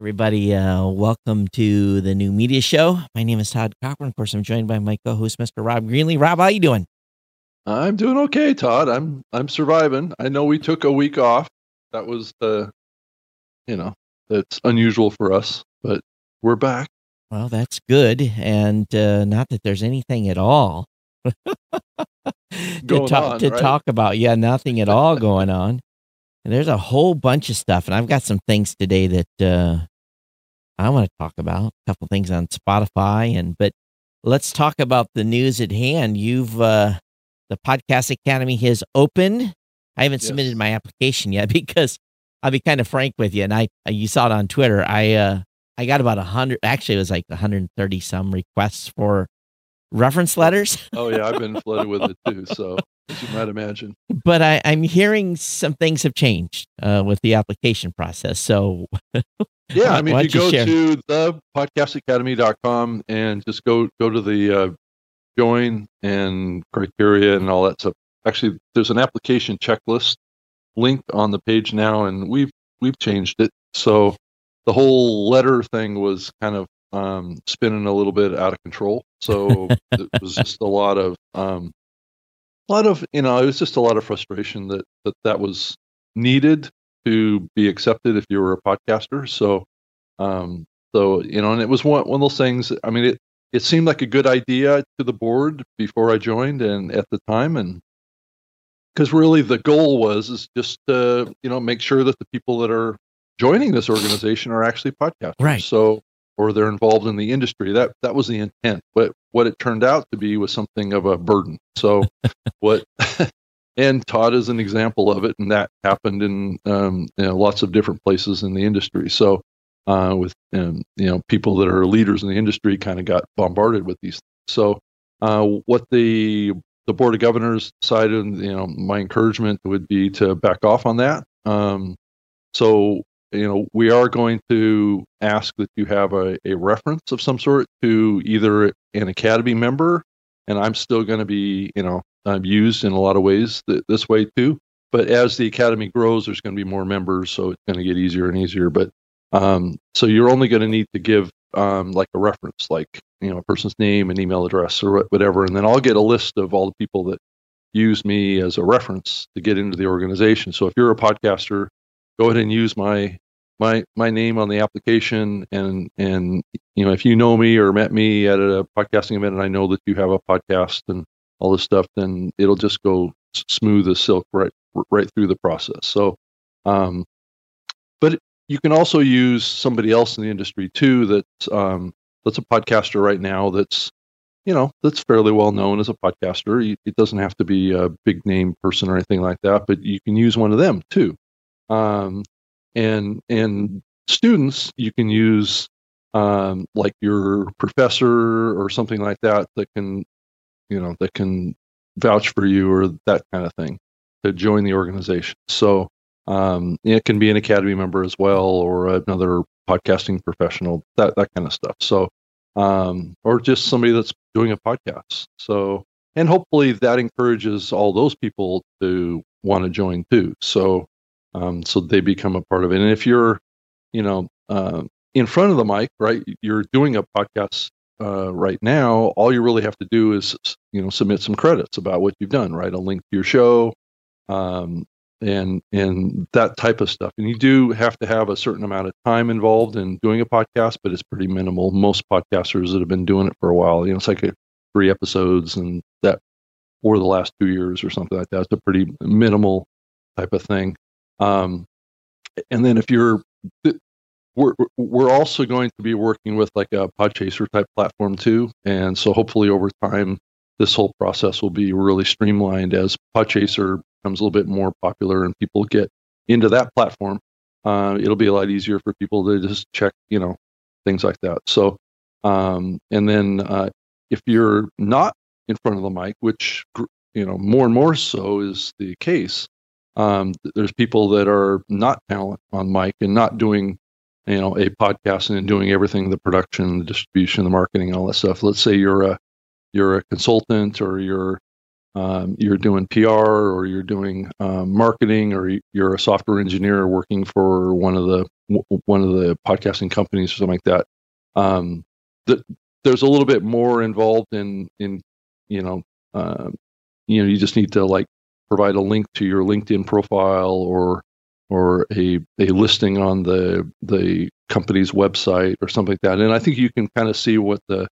Everybody, uh, welcome to the new media show. My name is Todd Cochrane. Of course, I'm joined by my co-host, Mr. Rob Greenlee. Rob, how you doing? I'm doing okay, Todd. I'm I'm surviving. I know we took a week off. That was the, you know, that's unusual for us, but we're back. Well, that's good, and uh, not that there's anything at all to talk on, to right? talk about. Yeah, nothing at all going on. And there's a whole bunch of stuff, and I've got some things today that uh, I want to talk about. A couple things on Spotify, and but let's talk about the news at hand. You've uh, the Podcast Academy has opened. I haven't Yes. submitted my application yet because I'll be kind of frank with you, and I you saw it on Twitter. I uh, I got about a hundred. Actually, it was like 130 some requests for reference letters. Oh yeah, I've been flooded with it too. So as you might imagine. but I, I'm hearing some things have changed uh, with the application process. So Yeah, I mean, if you you go share? to the podcastacademy.com and just go go to the uh, join and criteria and all that stuff. Actually, there's an application checklist linked on the page now, and we've we've changed it. So the whole letter thing was kind of um, spinning a little bit out of control. So it was just a lot of um, a lot of you know it was just a lot of frustration that that that was needed to be accepted if you were a podcaster. So um, so you know, and it was one one of those things. I mean, it it seemed like a good idea to the board before I joined and at the time, and because really the goal was is just to you know make sure that the people that are joining this organization are actually podcasters. Right. So or they're involved in the industry. That that was the intent. But what it turned out to be was something of a burden. So what. And Todd is an example of it, and that happened in um, you know, lots of different places in the industry. So, uh, with um, you know people that are leaders in the industry kind of got bombarded with these. So uh, what the the board of governors decided, you know, my encouragement would be to back off on that. Um, so you know we are going to ask that you have a, a reference of some sort to either an academy member, and I'm still going to be you know um, used in a lot of ways th- this way too. But as the academy grows, there's going to be more members, so it's going to get easier and easier. But um, so you're only going to need to give um, like a reference, like you know a person's name and email address or whatever, and then I'll get a list of all the people that use me as a reference to get into the organization. So if you're a podcaster, go ahead and use my my my name on the application, and and you know if you know me or met me at a podcasting event, and I know that you have a podcast and all this stuff, then it'll just go smooth as silk right right through the process. So, um, but you can also use somebody else in the industry too that's um, that's a podcaster right now that's you know that's fairly well known as a podcaster. It doesn't have to be a big name person or anything like that, but you can use one of them too. Um, and and students you can use um, like your professor or something like that that can you know that can vouch for you or that kind of thing to join the organization. So um, it can be an academy member as well or another podcasting professional that that kind of stuff. So um, or just somebody that's doing a podcast. So and hopefully that encourages all those people to want to join too. So um, so they become a part of it. And if you're you know uh, in front of the mic right you're doing a podcast uh, right now, all you really have to do is you know submit some credits about what you've done, right? A link to your show, um, and and that type of stuff. And you do have to have a certain amount of time involved in doing a podcast, but it's pretty minimal. Most podcasters that have been doing it for a while, you know, it's like a, three episodes and that for the last two years or something like that. It's a pretty minimal type of thing. Um, and then if you're we're we're also going to be working with like a Podchaser type platform too, and so hopefully over time this whole process will be really streamlined as Podchaser becomes a little bit more popular and people get into that platform. Uh, it'll be a lot easier for people to just check, you know, things like that. So, um, and then uh, if you're not in front of the mic, which you know more and more so is the case, um, there's people that are not talent on mic and not doing you know a podcast and doing everything the production the distribution the marketing all that stuff let's say you're a you're a consultant or you're um, you're doing PR or you're doing um, marketing or you're a software engineer working for one of the one of the podcasting companies or something like that. Um, the, there's a little bit more involved in in you know uh, you know you just need to like provide a link to your LinkedIn profile or or a a listing on the the company's website or something like that. And I think you can kind of see what the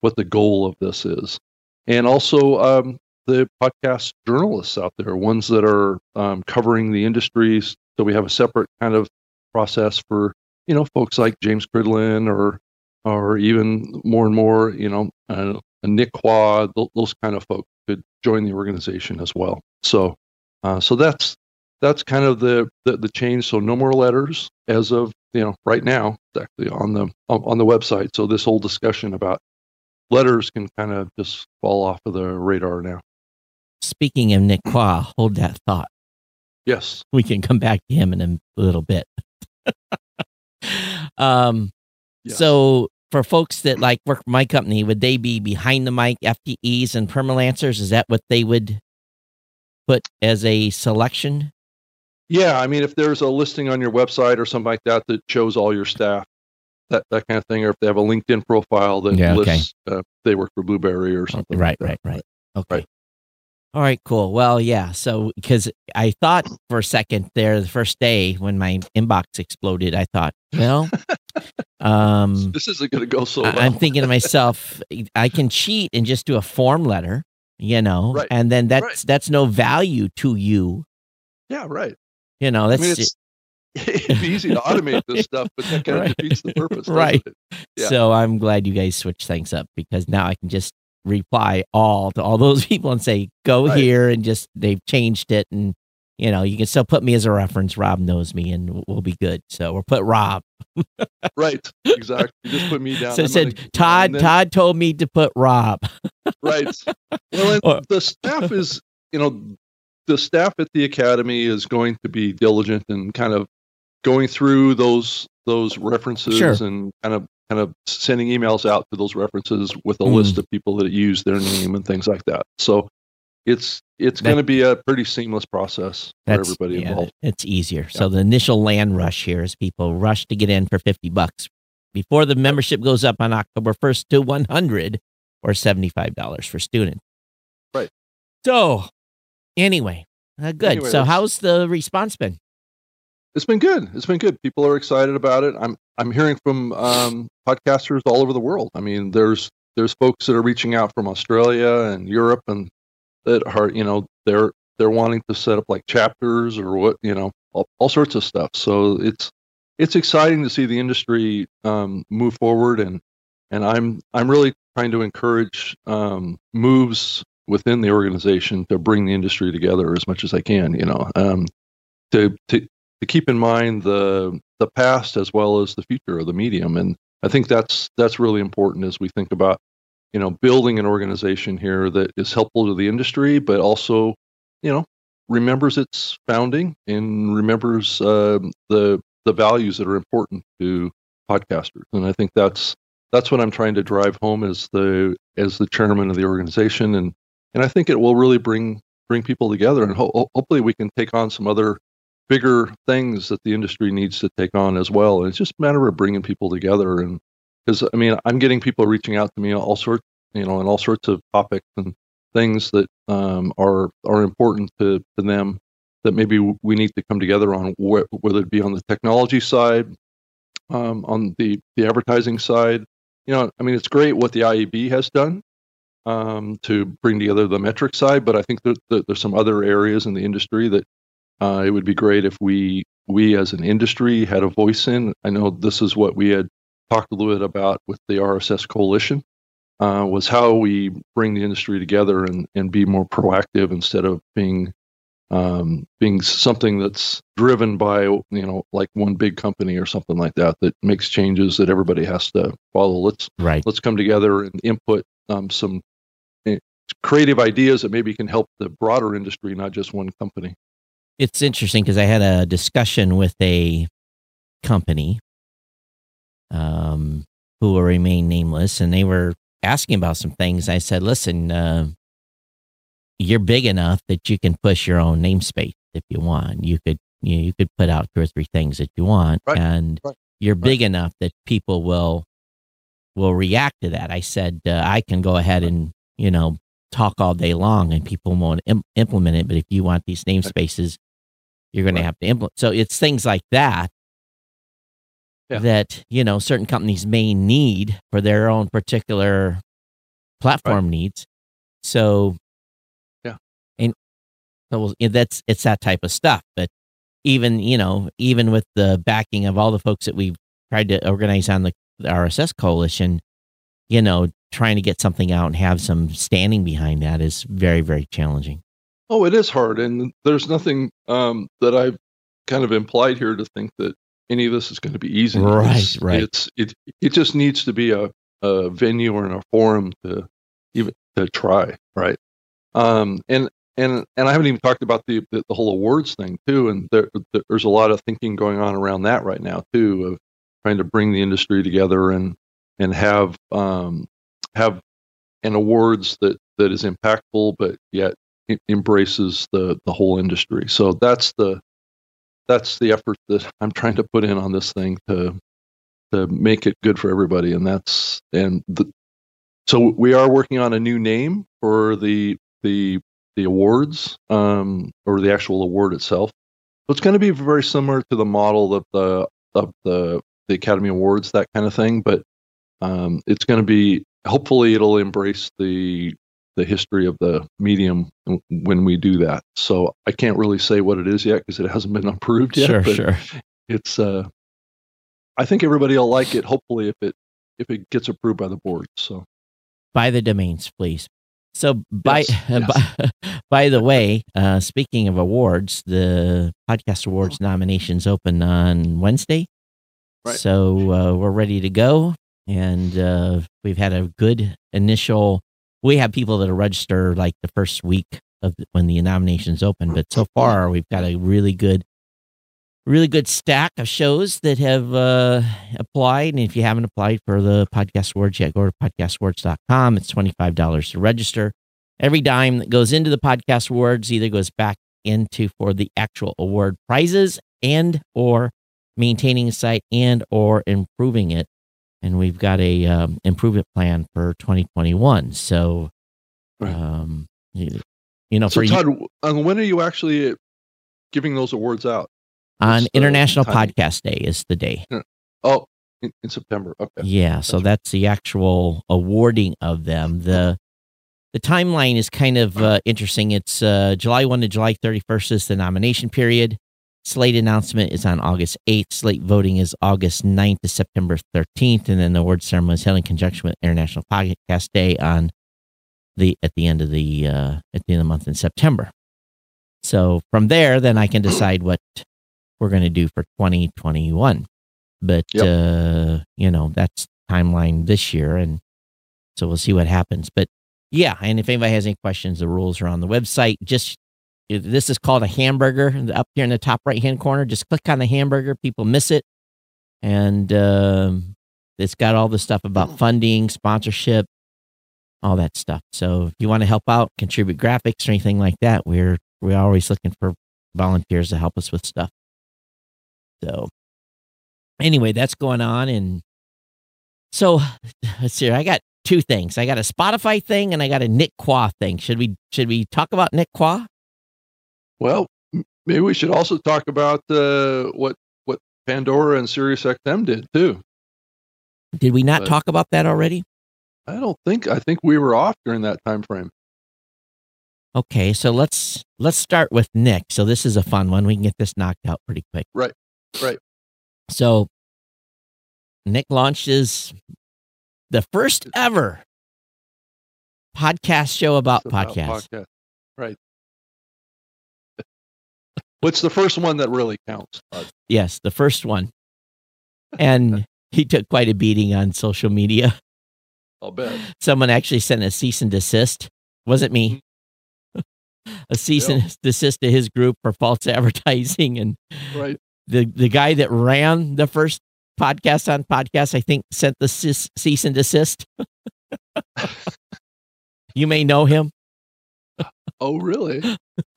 what the goal of this is. And also um, the podcast journalists out there, ones that are um, covering the industries. So we have a separate kind of process for you know folks like James Cridland or or even more and more you know uh, Nick Quah, those kind of folks could join the organization as well. So uh, so that's that's kind of the, the, the change. So no more letters as of you know right now. Exactly on the on the website. So this whole discussion about letters can kind of just fall off of the radar now. Speaking of Nick Quah, hold that thought. Yes, we can come back to him in a little bit. um, yes. so for folks that like work for my company, would they be behind the mic FTEs and permalancers? Is that what they would put as a selection? Yeah, I mean, if there's a listing on your website or something like that that shows all your staff, that that kind of thing, or if they have a LinkedIn profile that yeah, okay. lists uh, they work for Blubrry or something. Right, like right, right. Okay. Right. All right, cool. Well, yeah. So, because I thought for a second there, the first day when my inbox exploded, I thought, well, um, this isn't going to go so. Well. I'm thinking to myself, I can cheat and just do a form letter, you know, right. and then that's right. that's no value to you. Yeah, right. You know, that's I mean, it'd be easy to automate this stuff, but that kind right. of defeats the purpose, right? Yeah. So I'm glad you guys switched things up because now I can just reply all to all those people and say, "Go right. here," and just they've changed it, and you know, you can still put me as a reference. Rob knows me, and we'll be good. So we'll put Rob. right, exactly. just put me down. So it said Todd. Then, Todd told me to put Rob. right. Well, the staff is, you know, the staff at the academy is going to be diligent and kind of going through those those references sure. and kind of kind of sending emails out to those references with a mm. list of people that use their name and things like that. So it's it's going to be a pretty seamless process for everybody yeah, involved. It's easier. Yeah. So the initial land rush here is people rush to get in for 50 bucks before the membership goes up on October 1st to 100 or $75 for students. Right. So Anyway, uh, good. Anyway, so, how's the response been? It's been good. It's been good. People are excited about it. I'm I'm hearing from um, podcasters all over the world. I mean, there's there's folks that are reaching out from Australia and Europe, and that are you know they're they're wanting to set up like chapters or what you know all, all sorts of stuff. So it's it's exciting to see the industry um, move forward, and and I'm I'm really trying to encourage um, moves within the organization to bring the industry together as much as I can. You know, um, to to to keep in mind the the past as well as the future of the medium, and I think that's that's really important as we think about you know building an organization here that is helpful to the industry, but also you know remembers its founding and remembers uh, the the values that are important to podcasters, and I think that's that's what I'm trying to drive home as the as the chairman of the organization and and I think it will really bring bring people together, and ho- hopefully we can take on some other bigger things that the industry needs to take on as well. And it's just a matter of bringing people together, and because I mean, I'm getting people reaching out to me all sorts, you know, and all sorts of topics and things that um, are are important to to them that maybe we need to come together on, wh- whether it be on the technology side, um, on the the advertising side. You know, I mean, it's great what the IAB has done um, to bring together the metric side, but I think that, that there's some other areas in the industry that uh, it would be great if we we as an industry had a voice in. I know this is what we had talked a little bit about with the RSS coalition. Uh, was how we bring the industry together and, and be more proactive instead of being um, being something that's driven by you know like one big company or something like that that makes changes that everybody has to follow. Let's right. let's come together and input um, some creative ideas that maybe can help the broader industry, not just one company. It's interesting because I had a discussion with a company um, who will remain nameless, and they were asking about some things. I said, "Listen, uh, you're big enough that you can push your own namespace if you want. You could you, know, you could put out two or three things that you want, Right, and right, you're big enough that people will will react to that. I said uh, I can go ahead and you know talk all day long, and people won't Im- implement it. But if you want these namespaces, you're going Right. to have to implement. So it's things like that Yeah. that you know certain companies may need for their own particular platform needs. So Yeah. and so that's it's that type of stuff. But even you know even with the backing of all the folks that we've tried to organize on the, the RSS coalition, you know, trying to get something out and have some standing behind that is very very challenging. Oh, it is hard, and there's nothing um, that I've kind of implied here to think that any of this is going to be easy. Right, It's, right. It's it it just needs to be a, a venue or a forum to even to try, right? Um, and and and I haven't even talked about the the, the whole awards thing too. And there, there's a lot of thinking going on around that right now too, of trying to bring the industry together and and have um, have an awards that that is impactful, but yet embraces the the whole industry. So that's the that's the effort that I'm trying to put in on this thing to to make it good for everybody. And that's and the, so we are working on a new name for the the the awards um, or the actual award itself. So it's going to be very similar to the model of the of the the Academy Awards, that kind of thing. But um, it's going to be hopefully it'll embrace the the history of the medium when we do that. So I can't really say what it is yet because it hasn't been approved yet. sure, but sure. It's uh, I think everybody will like it. Hopefully, if it if it gets approved by the board. So Buy the domains, please. So by Yes, yes. by, by the way, uh, speaking of awards, the podcast awards nominations open on Wednesday. Right. So uh, we're ready to go, and uh, we've had a good initial. We have people that are register like the first week of when the nominations open, but so far we've got a really good, really good stack of shows that have uh, applied. And if you haven't applied for the podcast awards yet, go to podcastawards.com. It's twenty five dollars to register. Every dime that goes into the podcast awards either goes back into for the actual award prizes and or maintaining a site and or improving it and we've got a um, improvement plan for 2021 so Right. um you, you know so for Todd, uh, when are you actually giving those awards out? on what's the international timing? podcast day is the day Oh, in, in September. Okay. yeah so Gotcha. that's the actual awarding of them the the timeline is kind of uh, interesting it's uh, july 1 to july 31st is the nomination period slate announcement is on august 8th slate voting is august 9th to september 13th and then the award ceremony is held in conjunction with international podcast day on the at the end of the uh, at the end of the month in september. So from there then i can decide what we're going to do for 2021 but Yep. uh you know that's timeline this year and so we'll see what happens. But yeah and if anybody has any questions the rules are on the website. Just this is called a hamburger up here in the top right hand corner just click on the hamburger people miss it and um it's got all the stuff about funding sponsorship all that stuff so if you want to help out contribute graphics or anything like that we're we're always looking for volunteers to help us with stuff so anyway, that's going on. And so let's see. I got two things. I got a Spotify thing and I got a Nick Quah thing. Should we should we talk about Nick Quah? Well, maybe we should also talk about uh, what what Pandora and Sirius XM did too. Did we not But- talk about that already? I don't think I think we were off during that time frame. Okay, so let's let's start with Nick. So this is a fun one. We can get this knocked out pretty quick. Right, right. So Nick launches the first ever podcast show about about podcasts. podcast. Right. What's the first one that really counts? Yes, the first one. And he took quite a beating on social media. I'll bet. Someone actually sent a cease and desist. Wasn't me. Mm-hmm. a cease Yeah. and desist to his group for false advertising. And Right. the, the guy that ran the first podcast on podcast, I think, sent the cease, cease and desist. you may know him. Oh, really?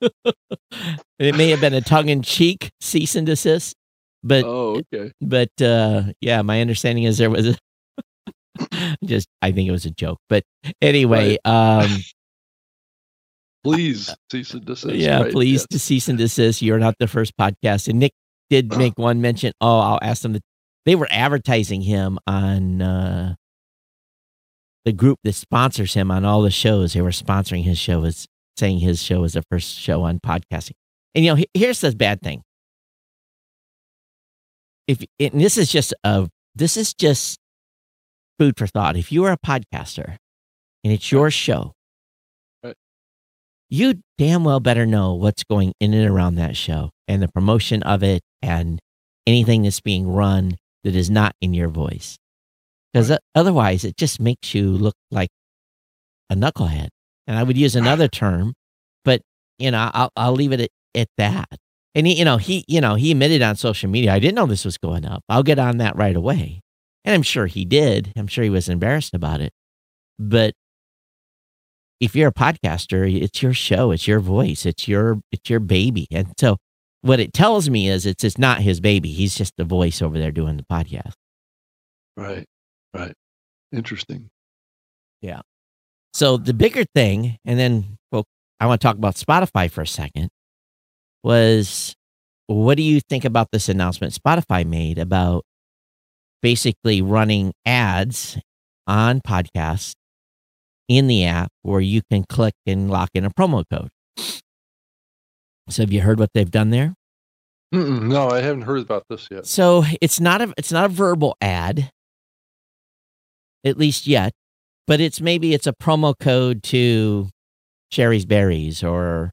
it may have been a tongue in cheek cease and desist, but Oh, okay. but uh yeah, my understanding is there was a just I think it was a joke. But anyway, um Please cease and desist. yeah, right, please yes. to cease and desist. You're not the first podcast. And Nick did make one mention. Oh, I'll ask them. To, they were advertising him on uh, the group that sponsors him on all the shows. They were sponsoring his show as saying his show was the first show on podcasting. And you know, here's the bad thing. If and this is just a this is just food for thought. If you are a podcaster and it's your show, you damn well better know what's going in and around that show and the promotion of it and anything that's being run that is not in your voice. Because otherwise, it just makes you look like a knucklehead. And I would use another term, but you know, I'll I'll leave it at, at that. And he, you know, he, you know, he admitted on social media, I didn't know this was going up. I'll get on that right away. And I'm sure he did. I'm sure he was embarrassed about it. But if you're a podcaster, it's your show, it's your voice, it's your it's your baby. And so what it tells me is it's it's not his baby. He's just the voice over there doing the podcast. Right. Right. Interesting. So the bigger thing, and then well, I want to talk about Spotify for a second, was what do you think about this announcement Spotify made about basically running ads on podcasts in the app where you can click and lock in a promo code? So have you heard what they've done there? Mm-mm, no, I haven't heard about this yet. So it's not a it's not a verbal ad, at least yet, but it's maybe it's a promo code to Shari's Berries or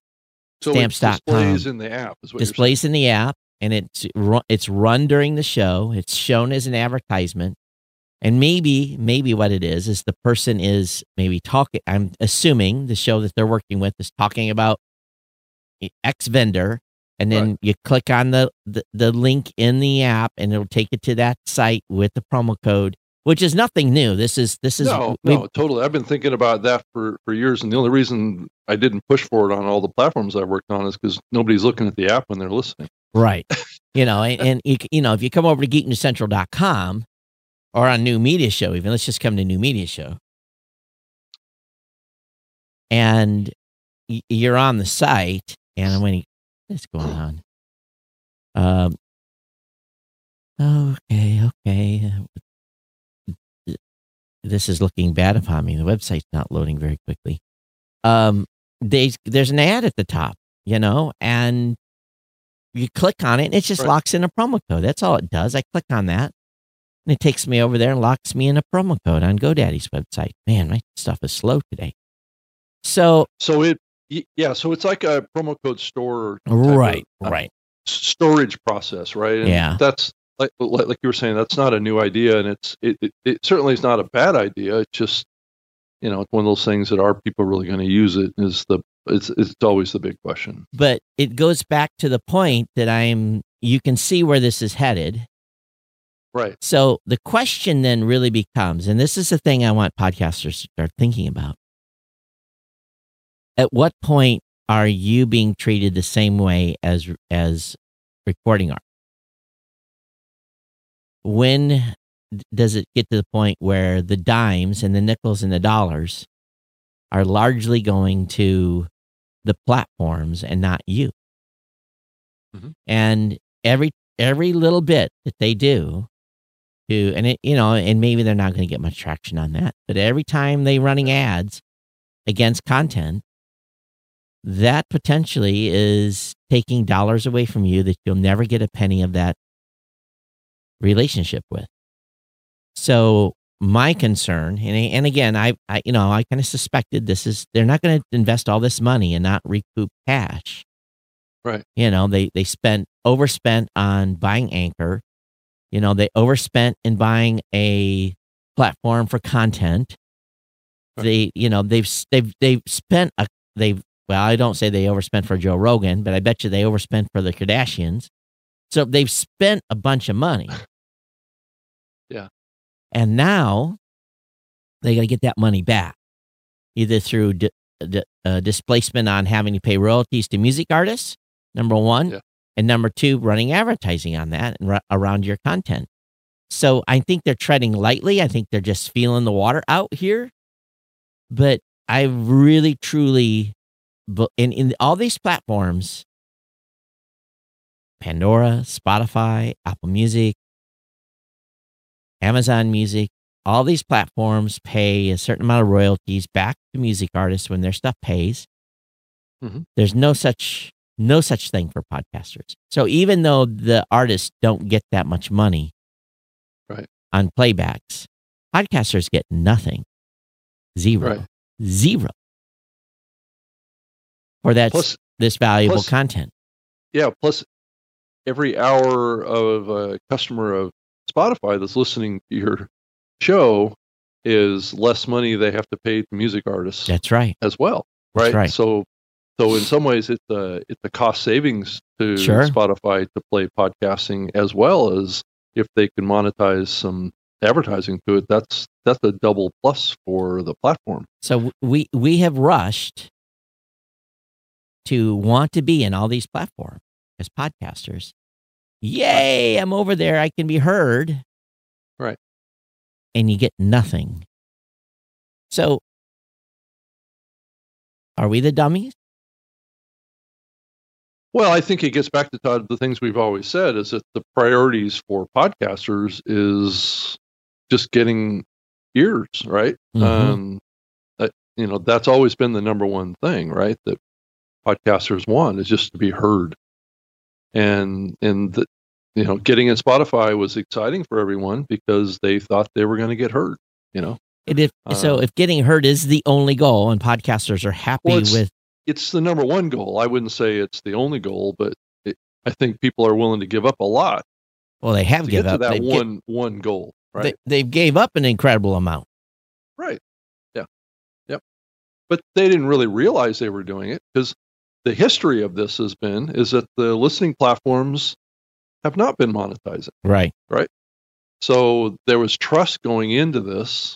So Stamps.com. displays in the app. Is what displays in the app, and it's ru- it's run during the show. It's shown as an advertisement, and maybe maybe what it is is the person is maybe talking. I'm assuming the show that they're working with is talking about X vendor, and then Right. you click on the, the the link in the app, and it'll take you to that site with the promo code, which is nothing new. This is this is No, no, totally. I've been thinking about that for, for years, and the only reason I didn't push for it on all the platforms I worked on is because nobody's looking at the app when they're listening. Right. you know, and, and you, you know, if you come over to geeknewscentral.com or on New Media Show, even let's just come to New Media Show. And you're on the site, and I'm waiting. What's going on? Um. Okay. Okay. This is looking bad upon me. The website's not loading very quickly. Um. They, there's an ad at the top, you know, and you click on it and it just Right. locks in a promo code. That's all it does. I click on that and it takes me over there and locks me in a promo code on GoDaddy's website. Man, my stuff is slow today. So, So it, yeah, so it's like a promo code store, type of, right, uh, right. storage process, right? And Yeah. that's like like you were saying, that's not a new idea, and it's it, it, it certainly is not a bad idea. It's just you know it's one of those things that are people really going to use it is the it's it's always the big question. But it goes back to the point that I'm, you can see where this is headed. Right. So the question then really becomes, and this is the thing I want podcasters to start thinking about. At what point are you being treated the same way as as recording art? When does it get to the point where the dimes and the nickels and the dollars are largely going to the platforms and not you? Mhm. And every every little bit that they do to and it you know and maybe they're not going to get much traction on that but every time they running ads against content that potentially is taking dollars away from you that you'll never get a penny of that relationship with. So my concern and, and again I, I you know i kind of suspected this is they're not going to invest all this money and not recoup cash. Right. you know they they spent overspent on buying anchor. You know they overspent in buying a platform for content. Right. they you know they've they've they've spent a they've well i don't say they overspent for joe rogan but i bet you they overspent for the kardashians. So they've spent a bunch of money Yeah. and now they got to get that money back either through d- d- uh, displacement on having to pay royalties to music artists. Number one, Yeah. and number two, running advertising on that and ra- around your content. So I think they're treading lightly. I think they're just feeling the water out here. But I really, truly, in in all these platforms, Pandora, Spotify, Apple Music, Amazon Music, all these platforms pay a certain amount of royalties back to music artists when their stuff pays. Mhm. There's no such no such thing for podcasters. So even though the artists don't get that much money Right. on playbacks, podcasters get nothing. Zero. Right. Zero. For that Plus, this valuable plus- content. yeah. Plus, every hour of a customer of Spotify that's listening to your show is less money they have to pay to music artists That's right. as well, right? right. So, so in some ways, it's a it's a cost savings to Sure. Spotify to play podcasting as well as if they can monetize some advertising to it. That's that's a double plus for the platform. So we we have rushed to want to be in all these platforms as podcasters. Yay, I'm over there. I can be heard. Right. And you get nothing. So are we the dummies? Well, I think it gets back to Todd. The things we've always said is that the priorities for podcasters is just getting ears, right? Mhm. Um, that, you know, that's always been the number one thing, right? That podcasters want is just to be heard, and and the, you know, getting in Spotify was exciting for everyone because they thought they were going to get heard. You know, And if, so Uh, if getting heard is the only goal and podcasters are happy Well, it's- with it's the number one goal. I wouldn't say it's the only goal, but it, I think people are willing to give up a lot well they have to give to up that They've one one goal, right? they, they've gave up an incredible amount. right. Yeah. Yep. But they didn't really realize they were doing it because the history of this has been is that the listening platforms have not been monetizing. Right. Right. So there was trust going into this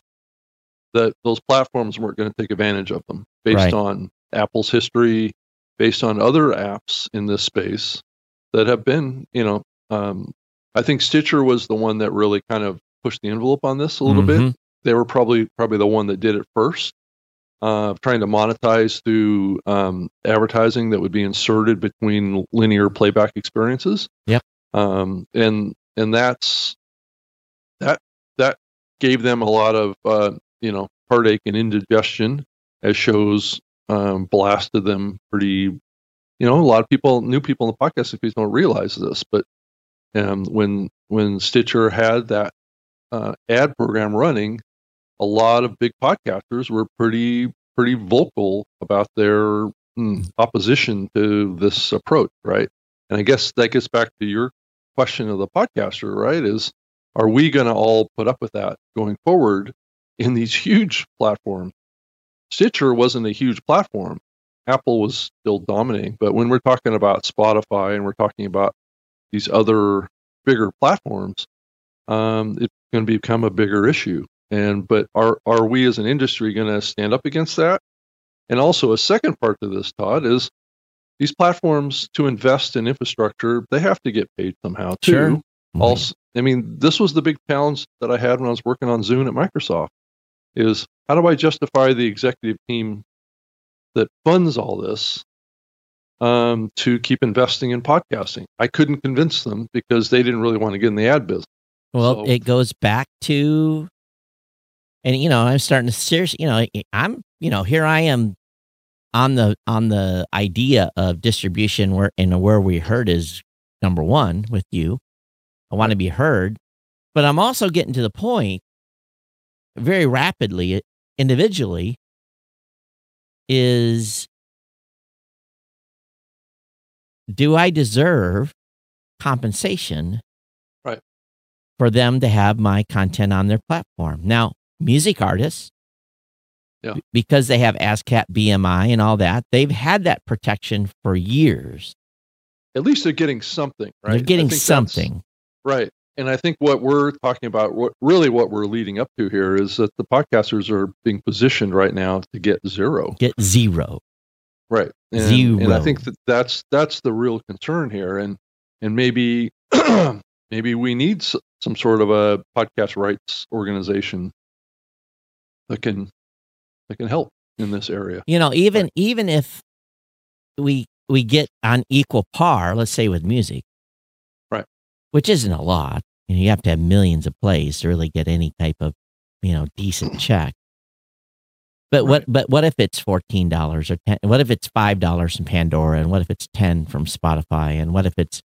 that those platforms weren't going to take advantage of them based Right. on Apple's history, based on other apps in this space that have been, you know, um, I think Stitcher was the one that really kind of pushed the envelope on this a little bit. Mhm. They were probably probably the one that did it first, uh, trying to monetize through um, advertising that would be inserted between linear playback experiences. Yep. Um, and and that's that that gave them a lot of uh, you know heartache and indigestion as shows um, blasted them pretty. You know, a lot of people, new people in the podcast space, don't realize this, but um, when when Stitcher had that uh, ad program running, a lot of big podcasters were pretty pretty vocal about their mm, opposition to this approach, right? And I guess that gets back to your question of the podcaster, right? Is are we going to all put up with that going forward in these huge platforms? Stitcher wasn't a huge platform. Apple was still dominating, but when we're talking about Spotify and we're talking about these other bigger platforms, um, it's going to become a bigger issue. And but are are we as an industry going to stand up against that? And also a second part to this, Todd, is these platforms to invest in infrastructure, they have to get paid somehow too. Sure. Also, I mean, this was the big challenge that I had when I was working on Zune at Microsoft. Is how do I justify the executive team that funds all this um, to keep investing in podcasting? I couldn't convince them because they didn't really want to get in the ad business. Well, So- it goes back to, and you know, I'm starting to seriously, you know, I'm, you know, here I am on the on the idea of distribution where and where we heard is number one with you. I want to be heard, but I'm also getting to the point very rapidly individually is do I deserve compensation Right. for them to have my content on their platform? Now, music artists, Yeah. because they have ASCAP, BMI, and all that, they've had that protection for years. At least they're getting something, right? They're getting something. right? and I think what we're talking about, what really what we're leading up to here, is that the podcasters are being positioned right now to get zero. Get zero. Right. And, Zero. And I think that that's that's the real concern here, and and maybe maybe we need some sort of a podcast rights organization that can that can help in this area. You know, even even if we we get on equal par, let's say with music, Right. which isn't a lot. You, know, you have to have millions of plays to really get any type of you know decent check. But what but what if it's fourteen dollars or ten? What if it's five dollars from Pandora, and what if it's ten from Spotify, and what if it's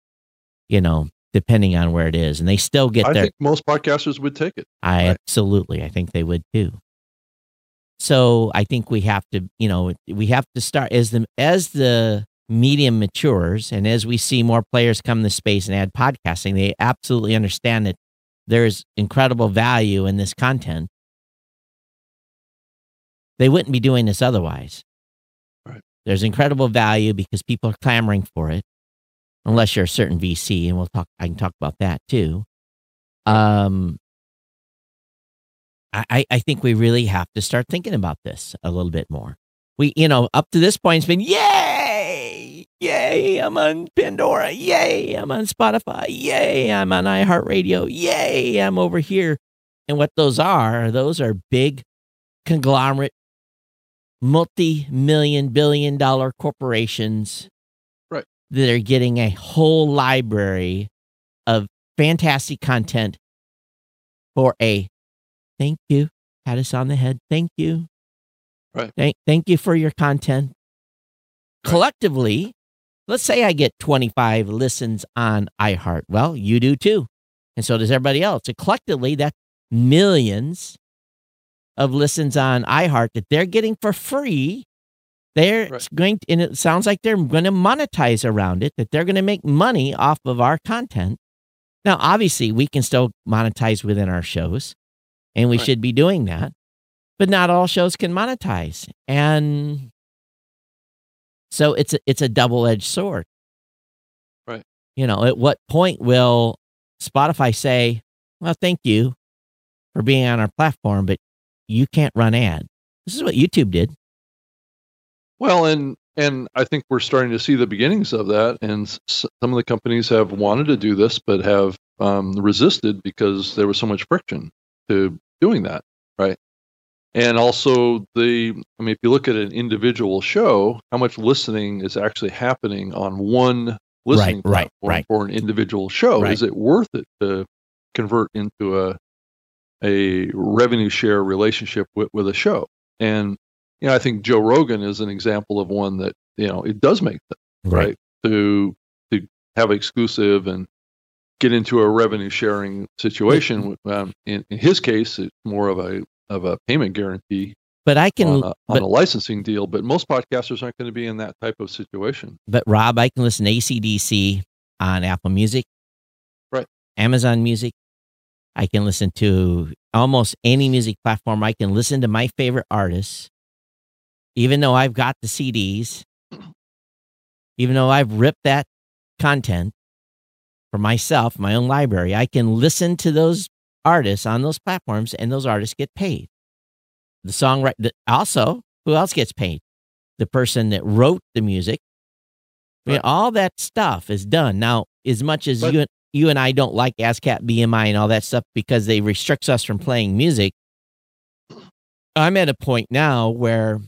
you know depending on where it is, and they still get I their think most podcasters would take it. I Right. absolutely, I think they would too. So I think we have to, you know, we have to start as the as the medium matures and as we see more players come to space and add podcasting, they absolutely understand that there's incredible value in this content. They wouldn't be doing this otherwise. Right. There's incredible value because people are clamoring for it, unless you're a certain VC, and we'll talk. I can talk about that too. Um, I- I think we really have to start thinking about this a little bit more. We, you know, up to this point, it's been yay, yay, I'm on Pandora, yay, I'm on Spotify, yay, I'm on iHeartRadio, yay, I'm over here. And what those are, those are big conglomerate, multi million, billion dollar corporations Right. that are getting a whole library of fantastic content for a thank you. Pat us on the head. Thank you. Right. Thank, thank you for your content. Right. Collectively, let's say I get 25 listens on iHeart. Well, you do too. And so does everybody else. So collectively, that's millions of listens on iHeart that they're getting for free. They're Right. going to, and it sounds like they're going to monetize around it, that they're going to make money off of our content. Now, obviously, we can still monetize within our shows, and we Right. should be doing that. But not all shows can monetize, and so it's a, it's a double edged sword. Right. You know, at what point will Spotify say, "Well, thank you for being on our platform, but you can't run ad"? This is what YouTube did. Well, and and I think we're starting to see the beginnings of that, and s- some of the companies have wanted to do this, but have um, resisted because there was so much friction to doing that, right? And also the, I mean, if you look at an individual show, how much listening is actually happening on one listening Right, right, platform right. for an individual show? Right. Is it worth it to convert into a a revenue share relationship with, with a show? And you know, I think Joe Rogan is an example of one that you know it does make sense, right? To to have exclusive and get into a revenue sharing situation. Um, in, in his case, it's more of a of a payment guarantee But I can, on, a, on a licensing deal. But most podcasters aren't going to be in that type of situation. but Rob, I can listen to ACDC on Apple Music, Right. Amazon Music. I can listen to almost any music platform. I can listen to my favorite artists, even though I've got the CDs, even though I've ripped that content for myself, my own library. I can listen to those artists on those platforms, and those artists get paid. The songwriter, also, who else gets paid? The person that wrote the music. I mean, all that stuff is done now. As much as But- you you and I don't like ASCAP, BMI, and all that stuff because they restricts us from playing music. I'm at a point now where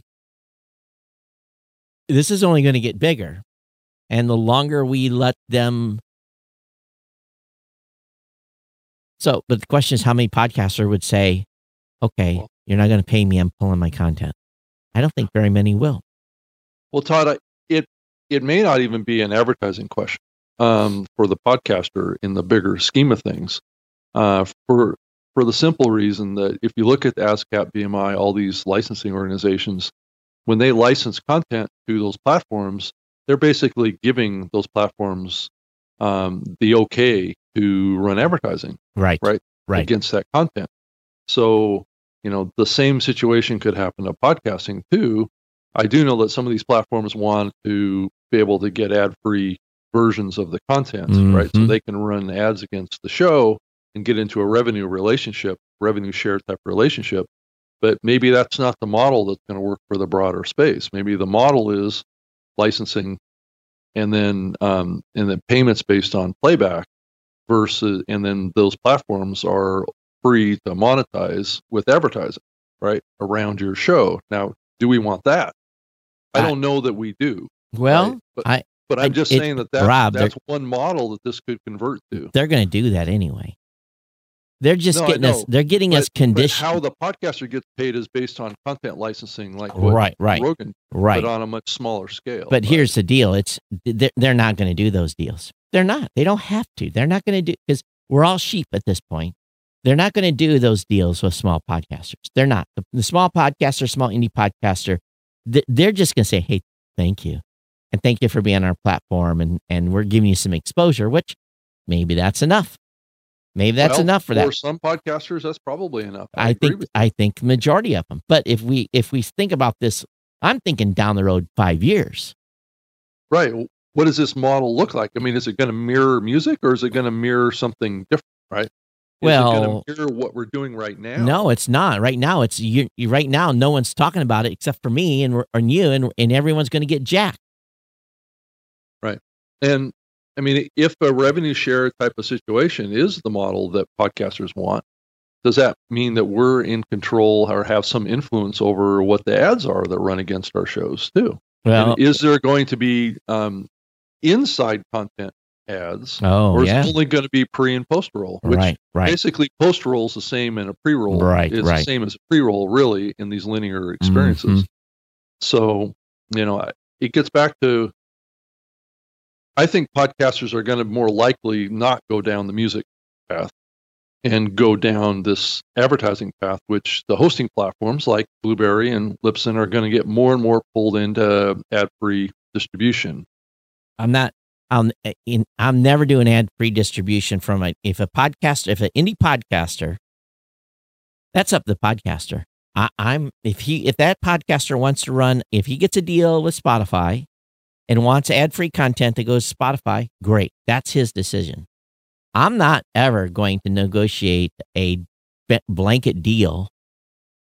this is only going to get bigger, and the longer we let them. So, but the question is, how many podcaster would say, "Okay, you're not going to pay me. I'm pulling my content." I don't think very many will. Well, Todd, it it may not even be an advertising question um, for the podcaster in the bigger scheme of things. Uh, for for the simple reason that if you look at the ASCAP, BMI, all these licensing organizations, when they license content to those platforms, they're basically giving those platforms um, the okay to run advertising Right. Right. Right. against that content. So, you know, the same situation could happen to podcasting too. I do know that some of these platforms want to be able to get ad free versions of the content, right? So Mhm. they can run ads against the show and get into a revenue relationship, revenue share type relationship. But maybe that's not the model that's going to work for the broader space. Maybe the model is licensing and then um, and then payments based on playback versus and then those platforms are free to monetize with advertising right around your show now do we want that i, I- don't know that we do Well, right? but, I- but i'm just it- saying that that's, Rob, that's one model that this could convert to they're going to do that anyway. They're just No, getting us. They're getting us but conditioned. how the podcaster gets paid is based on content licensing like right, right, rogan right. but on a much smaller scale But right? here's the deal: it's they're, they're not going to do those deals. They're not. They don't have to. They're not going to do because we're all sheep at this point. They're not going to do those deals with small podcasters. They're not. The, the small podcaster, small indie podcaster, th- they're just going to say, "Hey, thank you, and thank you for being on our platform, and and we're giving you some exposure." Which maybe that's enough. Maybe that's Well, enough for that. for some podcasters that's probably enough I, agree think I think majority of them. But if we if we think about this, I'm thinking down the road five years. Right. What does this model look like? I mean, is it going to mirror music or is it going to mirror something different? Right. Is Well- mirror what we're doing right now. No, it's not. Right now, it's you, you. Right now, no one's talking about it except for me and and you, and and everyone's going to get jacked. Right. And I mean, if a revenue share type of situation is the model that podcasters want, does that mean that we're in control or have some influence over what the ads are that run against our shows too? Well, and is there going to be um, inside content ads, oh or is yeah, it only going to be pre and post roll? Which right, right, basically post roll is the same in a pre roll. Right, It's right. the same as a pre roll, really, in these linear experiences. Mhm. So, you know, it gets back to I think podcasters are going to more likely not go down the music path and go down this advertising path, which the hosting platforms like Blubrry and Libsyn are going to get more and more pulled into ad free distribution. I'm not. I'm eh, in. I'm never doing ad free distribution from a. If a podcaster, if an indie podcaster, that's up the podcaster. I, I'm if he if that podcaster wants to run if he gets a deal with Spotify and wants ad free content that goes to Spotify, great. That's his decision. I'm not ever going to negotiate a blanket deal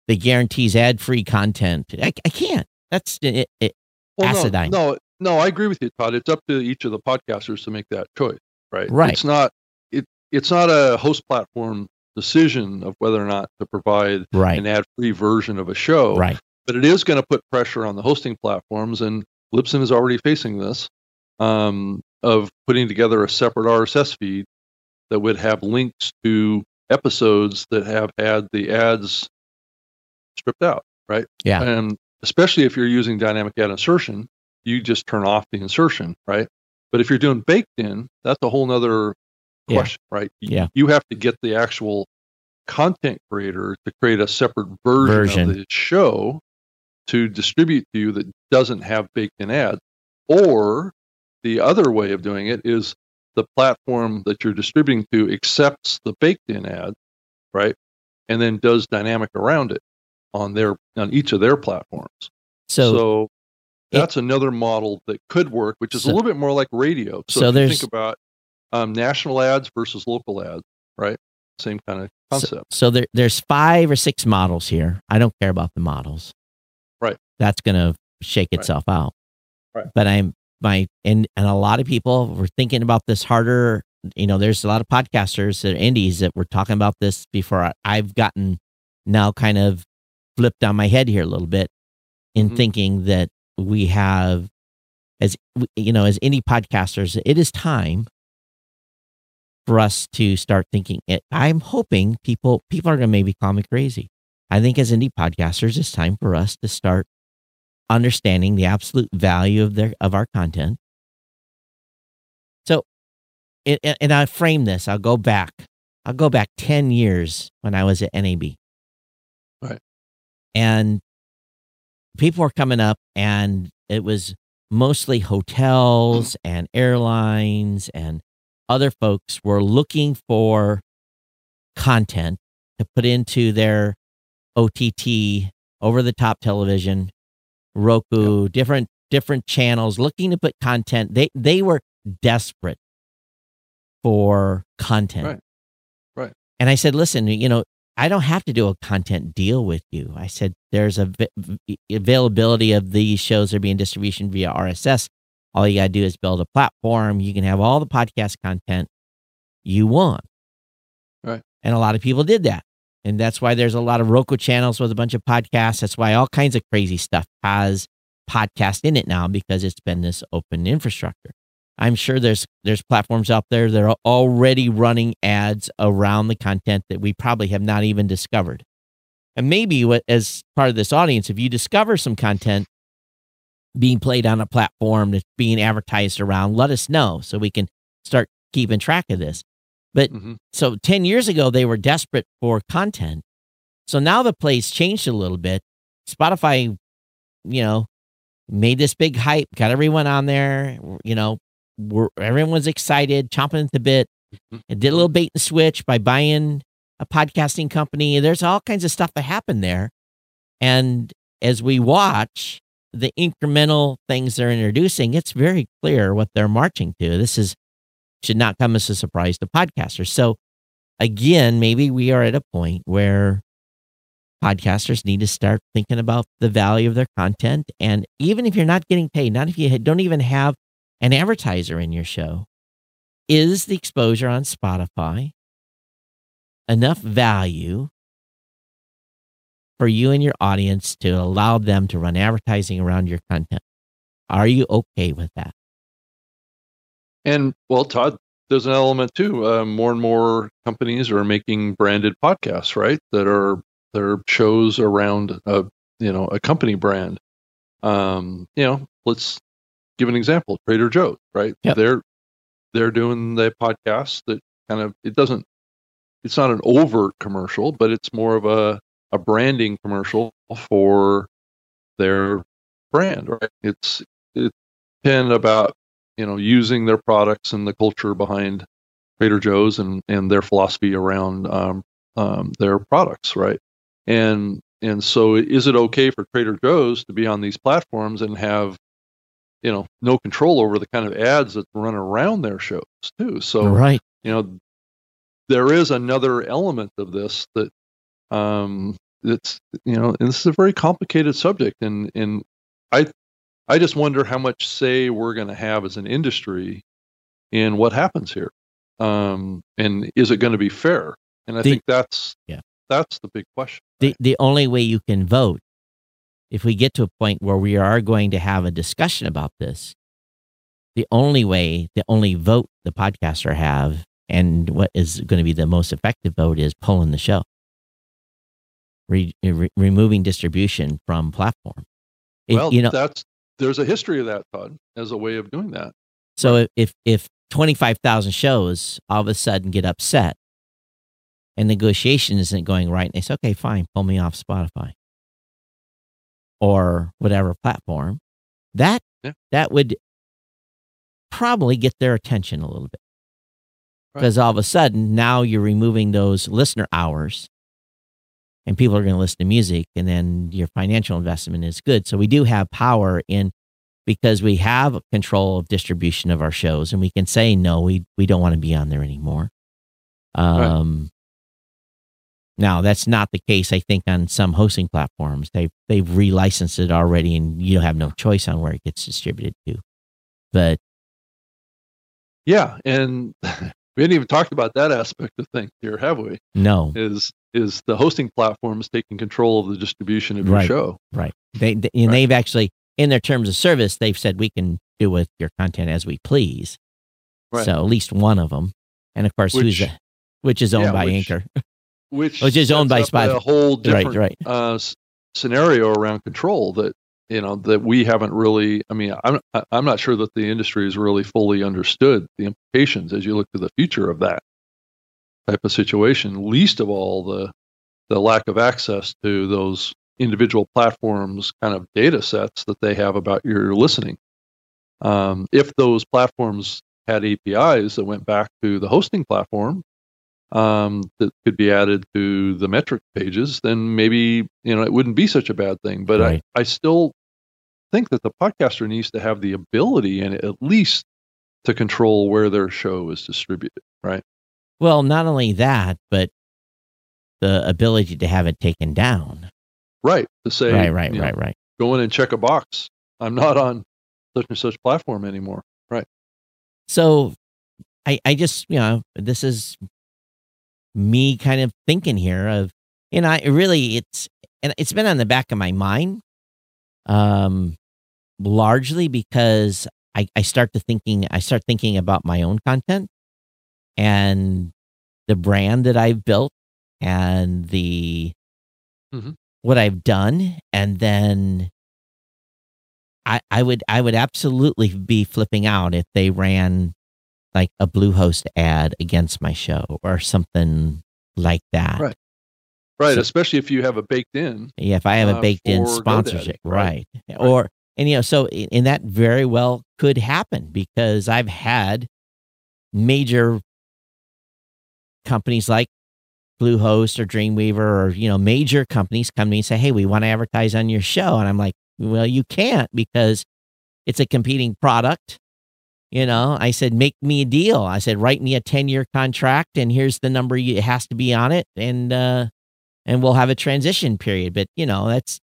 that guarantees ad free content. I, I can't. That's it, it, Well, no, Acidine. No, no, I agree with you, Todd. It's up to each of the podcasters to make that choice, right? Right. It's not it. It's not a host platform decision of whether or not to provide right. an ad-free version of a show, Right. but it is going to put pressure on the hosting platforms, and Libsyn is already facing this um, of putting together a separate RSS feed that would have links to episodes that have had the ads stripped out, right? Yeah. And especially if you're using dynamic ad insertion, you just turn off the insertion, right? But if you're doing baked in, that's a whole nother Yeah. question, right? Y- Yeah. You have to get the actual content creator to create a separate version, Version. of the show to distribute to you that doesn't have baked in ads. Or the other way of doing it is the platform that you're distributing to accepts the baked in ad, right? And then does dynamic around it on their on each of their platforms. So, So, it- that's another model that could work, which is So- a little bit more like radio. So, So there's- think about um, national ads versus local ads, right? Same kind of concept. so there, there's five or six models here. I don't care about the models. Right. That's going to shake Right. itself out. Right. But I'm my and and a lot of people were thinking about this harder. You know, there's a lot of podcasters that indies that were talking about this before I, I've gotten now kind of flipped on my head here a little bit in Mhm. thinking that we have as you know as any podcasters it is time for us to start thinking it i'm hoping people people are going to maybe call me crazy i think as indie podcasters it's time for us to start understanding the absolute value of their of our content so it, and- and i frame this i'll go back i'll go back 10 years when i was at nab Right. and people were coming up and it was mostly hotels and airlines and other folks were looking for content to put into their OTT over the top television, Roku, different different channels looking to put content. They they were desperate for content. Right. Right. And I said, listen, you know, I don't have to do a content deal with you. I said, there's a v- availability of these shows are being distribution via RSS. All you got to do is build a platform. You can have all the podcast content you want. Right. And a lot of people did that. And that's why there's a lot of Roku channels with a bunch of podcasts. That's why all kinds of crazy stuff has podcast in it now because it's been this open infrastructure. I'm sure there's there's platforms out there that are already running ads around the content that we probably have not even discovered. And maybe what, as part of this audience, if you discover some content being played on a platform that's being advertised around, let us know so we can start keeping track of this. But Mhm. so 10 years ago, they were desperate for content. So now the play's changed a little bit. Spotify, you know, made this big hype, got everyone on there, you know, we're, everyone's excited, chomping at the bit. It did a little bait and switch by buying a podcasting company. There's all kinds of stuff that happened there. And as we watch the incremental things they're introducing, it's very clear what they're marching to. This is should not come as a surprise to podcasters. So again, maybe we are at a point where podcasters need to start thinking about the value of their content. And even if you're not getting paid, not if you don't even have an advertiser in your show, is the exposure on Spotify enough value for you and your audience to allow them to run advertising around your content? Are you okay with that? And well, Todd, there's an element too. Uh, more and more companies are making branded podcasts, right? That are are shows around a you know a company brand. Um, you know, let's give an example. Trader Joe's, right? Yep. They're they're doing the podcast that kind of it doesn't it's not an overt commercial, but it's more of a a branding commercial for their brand, right? It's it's been about you know using their products and the culture behind Trader Joe's and and their philosophy around um, um, their products, right? And and so is it okay for Trader Joe's to be on these platforms and have you know no control over the kind of ads that run around their shows too? So right. you know there is another element of this that um it's you know and this is a very complicated subject and and i i just wonder how much say we're going to have as an industry in what happens here um and is it going to be fair and i The- think that's Yeah. that's the big question The, the only way you can vote, if we get to a point where we are going to have a discussion about this, the only way, the only vote the podcaster have, and what is going to be the most effective vote is pulling the show, re, re- removing distribution from platform. If- well you know, that's there's a history of that todd as a way of doing that So if if twenty five thousand shows all of a sudden get upset, and negotiation isn't going right, and they say, "Okay, fine, pull me off Spotify or whatever platform," that Yeah. that would probably get their attention a little bit Right. because all of a sudden now you're removing those listener hours. And people are going to listen to music, and then your financial investment is good. So we do have power in because we have control of distribution of our shows and we can say no we we don't want to be on there anymore. Um now that's not the case i think on some hosting platforms. They they've relicensed it already and you have no choice on where it gets distributed to. But yeah and we hadn't even talked about that aspect of things here have we no is is the hosting platforms taking control of the distribution of your Right. show right they, they and Right. they've actually in their terms of service they've said we can do with your content as we please Right. so at least one of them and of course who's Which- the, which is owned yeah, by which- anchor which Which is owned by Spotify. a whole different right uh, scenario around control that you know that we haven't really. I mean, I'm I'm not sure that the industry has really fully understood the implications as you look to the future of that type of situation. Least of all the the lack of access to those individual platforms kind of data sets that they have about your listening. Um, if those platforms had APIs that went back to the hosting platform, um, that could be added to the metric pages, then maybe you know it wouldn't be such a bad thing. But Right. I, I still think that the podcaster needs to have the ability and at least to control where their show is distributed. Right? Well, not only that, but the ability to have it taken down. Right. To say, right, right, you know, right, right. go in and check a box. I'm not on such and such platform anymore. Right. So I, I just, you know, this is me kind of thinking here of, you know, I really, it's, and it's been on the back of my mind, um, largely because I, I start to thinking, I start thinking about my own content and the brand that I've built and the, Mhm. what I've done. And then I, I would, I would absolutely be flipping out if they ran like a Bluehost ad against my show or something like that. Right. Right. So- Especially if you have a baked in. Yeah, if I have a uh, baked in sponsorship, right. right. Or and you know, so and that very well could happen because I've had major companies like Bluehost or Dreamweaver or you know major companies come to me and say, "Hey, we want to advertise on your show," and I'm like, "Well, you can't because it's a competing product." You know, I said, "Make me a deal." I said, "Write me a ten year contract, and here's the number you, it has to be on it, and uh, and we'll have a transition period." But you know, that's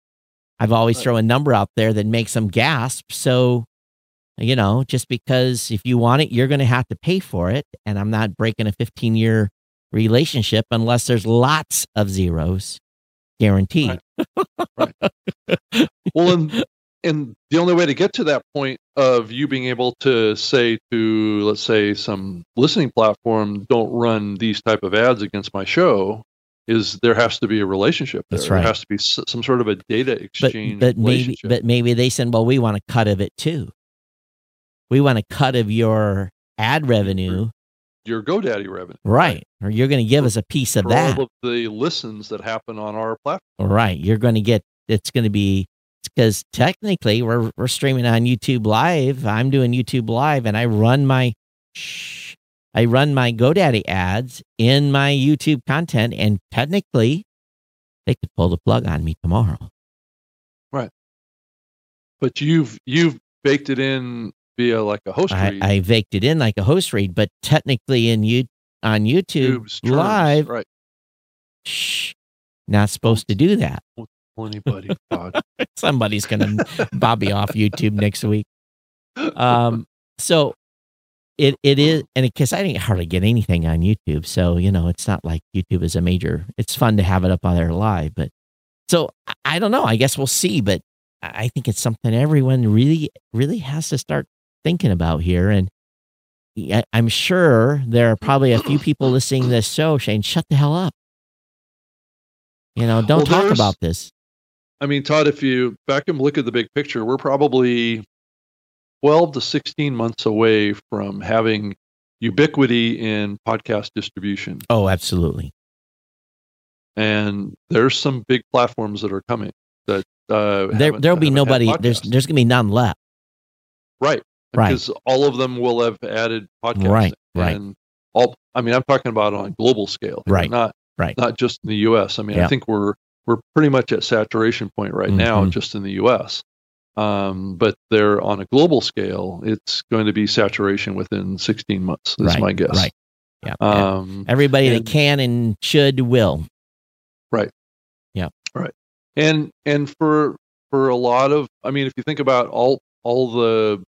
I've always Right. throw a number out there that makes them gasp. So, you know, just because if you want it, you're going to have to pay for it. And I'm not breaking a 15 year relationship unless there's lots of zeros guaranteed. Right. Well, and, and the only way to get to that point of you being able to say to, let's say, some listening platform, don't run these type of ads against my show, is there has to be a relationship there. That's right. There has to be some sort of a data exchange but maybe, but maybe they said, well, we want a cut of it too. We want a cut of your ad revenue. Your GoDaddy revenue. Right. Or you're going to give us a piece of that. all of the listens that happen on our platform. Right. You're going to get, it's going to be, because technically we're, we're streaming on YouTube Live. I'm doing YouTube Live and I run my, shh, I run my GoDaddy ads in my YouTube content. And technically they could pull the plug on me tomorrow. Right, but you've you've baked it in via like a host I, read. I baked it in like a host read, but technically in you on YouTube terms, Live, right? shh, not supposed to do that. Anybody. Somebody's to bobby off YouTube next week. um so it it is and because i didn't hardly get anything on youtube so you know it's not like youtube is a major it's fun to have it up on there live but so I- don't know i guess we'll see but i think it's something everyone really really has to start thinking about here and i'm sure there are probably a few people listening to this show saying shut the hell up you know don't Well, talk about this I mean, Todd, if you back and look at the big picture, we're probably 12 to 16 months away from having ubiquity in podcast distribution. oh absolutely And there's some big platforms that are coming that uh, there there'll be nobody there's there's gonna be none left right Right. because all of them will have added podcasting. Right, right. And all I mean, I'm talking about on a global scale, Right, Not right. not just in the U.S. I mean, Yeah. I think we're we're pretty much at saturation point right now, Mhm. just in the U.S. Um, but they're on a global scale. It's going to be saturation within 16 months. Is Right, my guess. right. yeah Um, Everybody that can and should will. Right. Yeah. Right. And and for for a lot of i mean if you think about all all the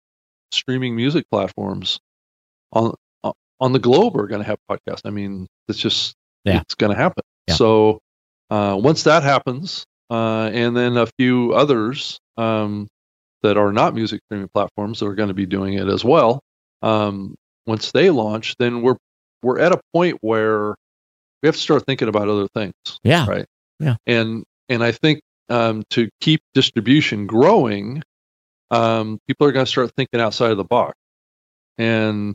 streaming music platforms on on the globe are going to have podcasts i mean it's just Yeah. it's going to happen Yeah. so uh, once that happens uh, and then a few others um, that are not music streaming platforms that are going to be doing it as well um, once they launch then we're we're at a point where we have to start thinking about other things Yeah. right Yeah. and and i think um, to keep distribution growing um, people are going to start thinking outside of the box and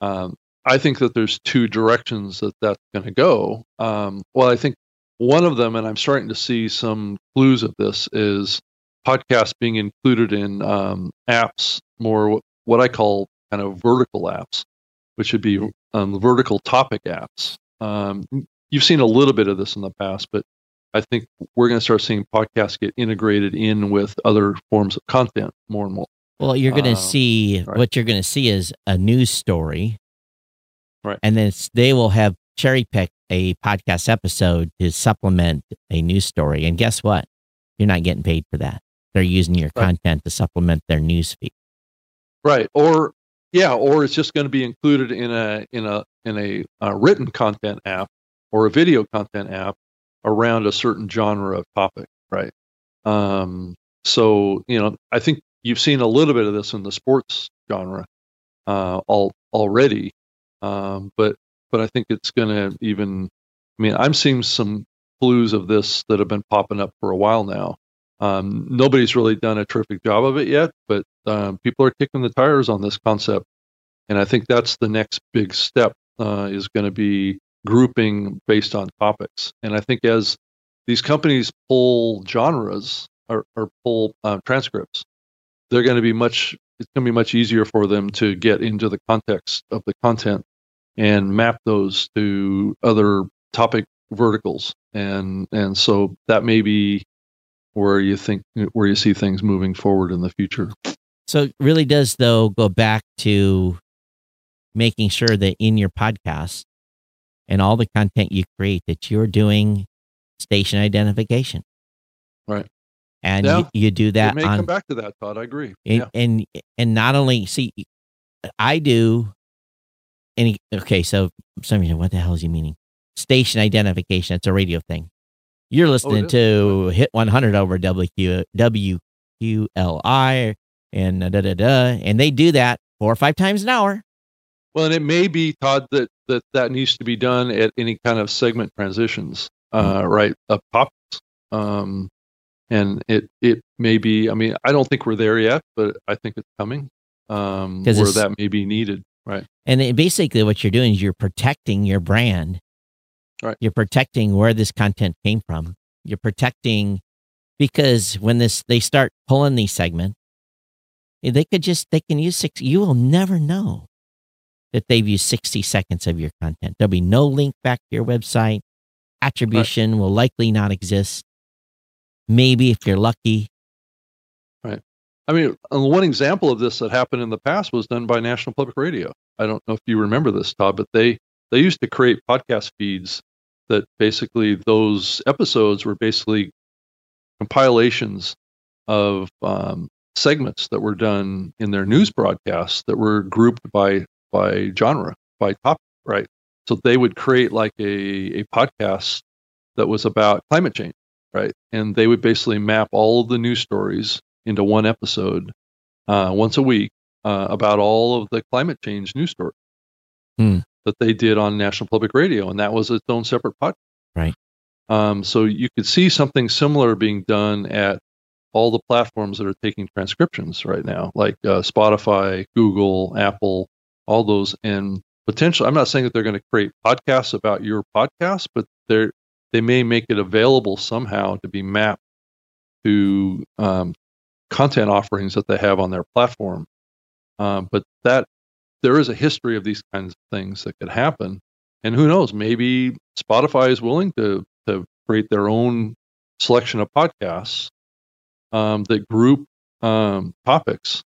um, i think that there's two directions that that's going to go um, well i think one of them and i'm starting to see some clues of this is podcasts being included in um, apps more what i call kind of vertical apps which would be um, vertical topic apps um, you've seen a little bit of this in the past but I think we're going to start seeing podcasts get integrated in with other forms of content more and more. Well, you're going to Um, see right. what you're going to see is a news story. Right. And then they will have cherry pick a podcast episode to supplement a news story. And guess what? You're not getting paid for that. They're using your Right. content to supplement their news feed. Right. Or yeah, or it's just going to be included in a in a in a, uh written content app or a video content app around a certain genre of topic. Right. Um, so you know, I think you've seen a little bit of this in the sports genre uh, all already, um, but but I think it's going to even. I mean, I'm seeing some clues of this that have been popping up for a while now. Um, nobody's really done a terrific job of it yet, but um, people are kicking the tires on this concept, and I think that's the next big step. Uh, is going to be grouping based on topics, and I think as these companies pull genres or, or pull uh, transcripts, they're going to be much. It's going to be much easier for them to get into the context of the content and map those to other topic verticals, and and so that may be where you think where you see things moving forward in the future. So it really does though go back to making sure that in your podcast and all the content you create that you're doing station identification. Right. And Yeah. you, you do It that may on come back to that, Todd. I agree. and, yeah. and and not only see I do any okay, so some of you what the hell is he meaning? Station identification, it's a radio thing. You're listening is? to Hit 100 over WQ, WQLI and da da da, and they do that four or five times an hour. Well, and it may be Todd that that that needs to be done at any kind of segment transitions, uh, Mm-hmm. right? Of topics, um, and it it may be. I mean, I don't think we're there yet, but I think it's coming. Um, where that may be needed, right? And it, basically, what you're doing is you're protecting your brand. Right. You're protecting where this content came from. You're protecting because when this they start pulling these segments, they could just they can use six. You will never know that they've used 60 seconds of your content. There'll be no link back to your website. Attribution will likely not exist. Maybe if you're lucky. I mean, uh, one example of this that happened in the past was done by National Public Radio. I don't know if you remember this, Todd, but they they used to create podcast feeds that basically those episodes were basically compilations of um, segments that were done in their news broadcasts that were grouped by by genre by topic, right? So they would create like a a podcast that was about climate change, right? And they would basically map all of the news stories into one episode uh, once a week uh, about all of the climate change news stories Hmm. that they did on National Public Radio, and that was its own separate podcast. Right. Um, so you could see something similar being done at all the platforms that are taking transcriptions right now, like uh, Spotify, Google, Apple, all those, and potentially. I'm not saying that they're going to create podcasts about your podcast, but they're they may make it available somehow to be mapped to um, content offerings that they have on their platform. Um, but that there is a history of these kinds of things that could happen, and who knows? Maybe Spotify is willing to to create their own selection of podcasts um, that group um, topics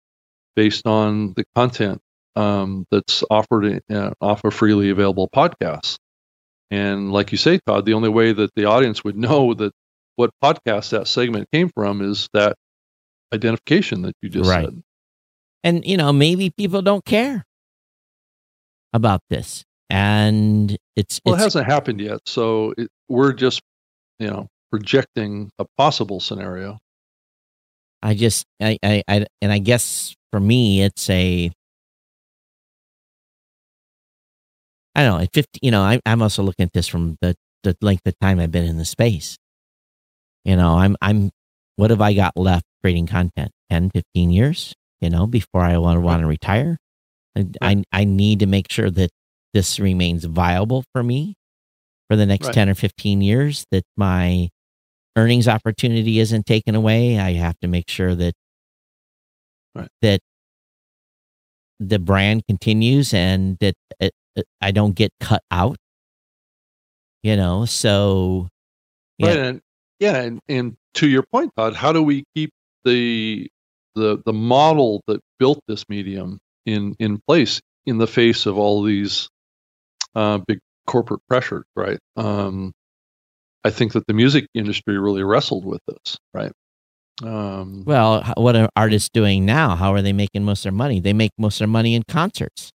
based on the content um, that's offered uh, off of freely available podcasts. And like you say, Todd, the only way that the audience would know that what podcast that segment came from is that identification that you just Right. said. And, you know, maybe people don't care about this. And it's, Well, it hasn't happened yet, so it, we're just, you know, projecting a possible scenario. I just, I, I, I, and I guess for me, it's a, I don't know, at 50, you know, I, I'm also looking at this from the, the length of time I've been in the space. You know, I'm, I'm, what have I got left creating content? 10, 15 years, you know, before I want to want to retire. I, I, I need to make sure that this remains viable for me for the next Right. 10 or 15 years, that my earnings opportunity isn't taken away. I have to make sure that Right. that the brand continues and that it, it- I don't get cut out. You know, so Yeah. Right, and yeah, and, and to your point, Todd, how do we keep the the the model that built this medium in in place in the face of all these uh, big corporate pressure, right? Um, I think that the music industry really wrestled with this, right? Um, well, what are artists doing now? How are they making most of their money? They make most of their money in concerts.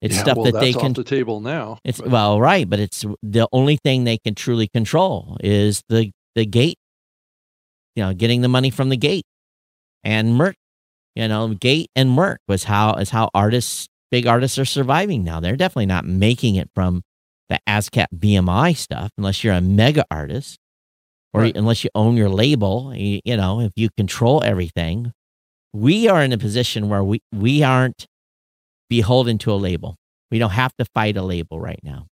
It's yeah, stuff well, that they can. the table now. It's but. well, right, but it's the only thing they can truly control is the the gate. You know, getting the money from the gate, and merch. You know, gate and merch was how is how artists, big artists, are surviving now. They're definitely not making it from the ASCAP BMI stuff unless you're a mega artist or right. unless you own your label, you, you, know, if you control everything, we are in a position where we, we aren't beholden to a label. We don't have to fight a label right now.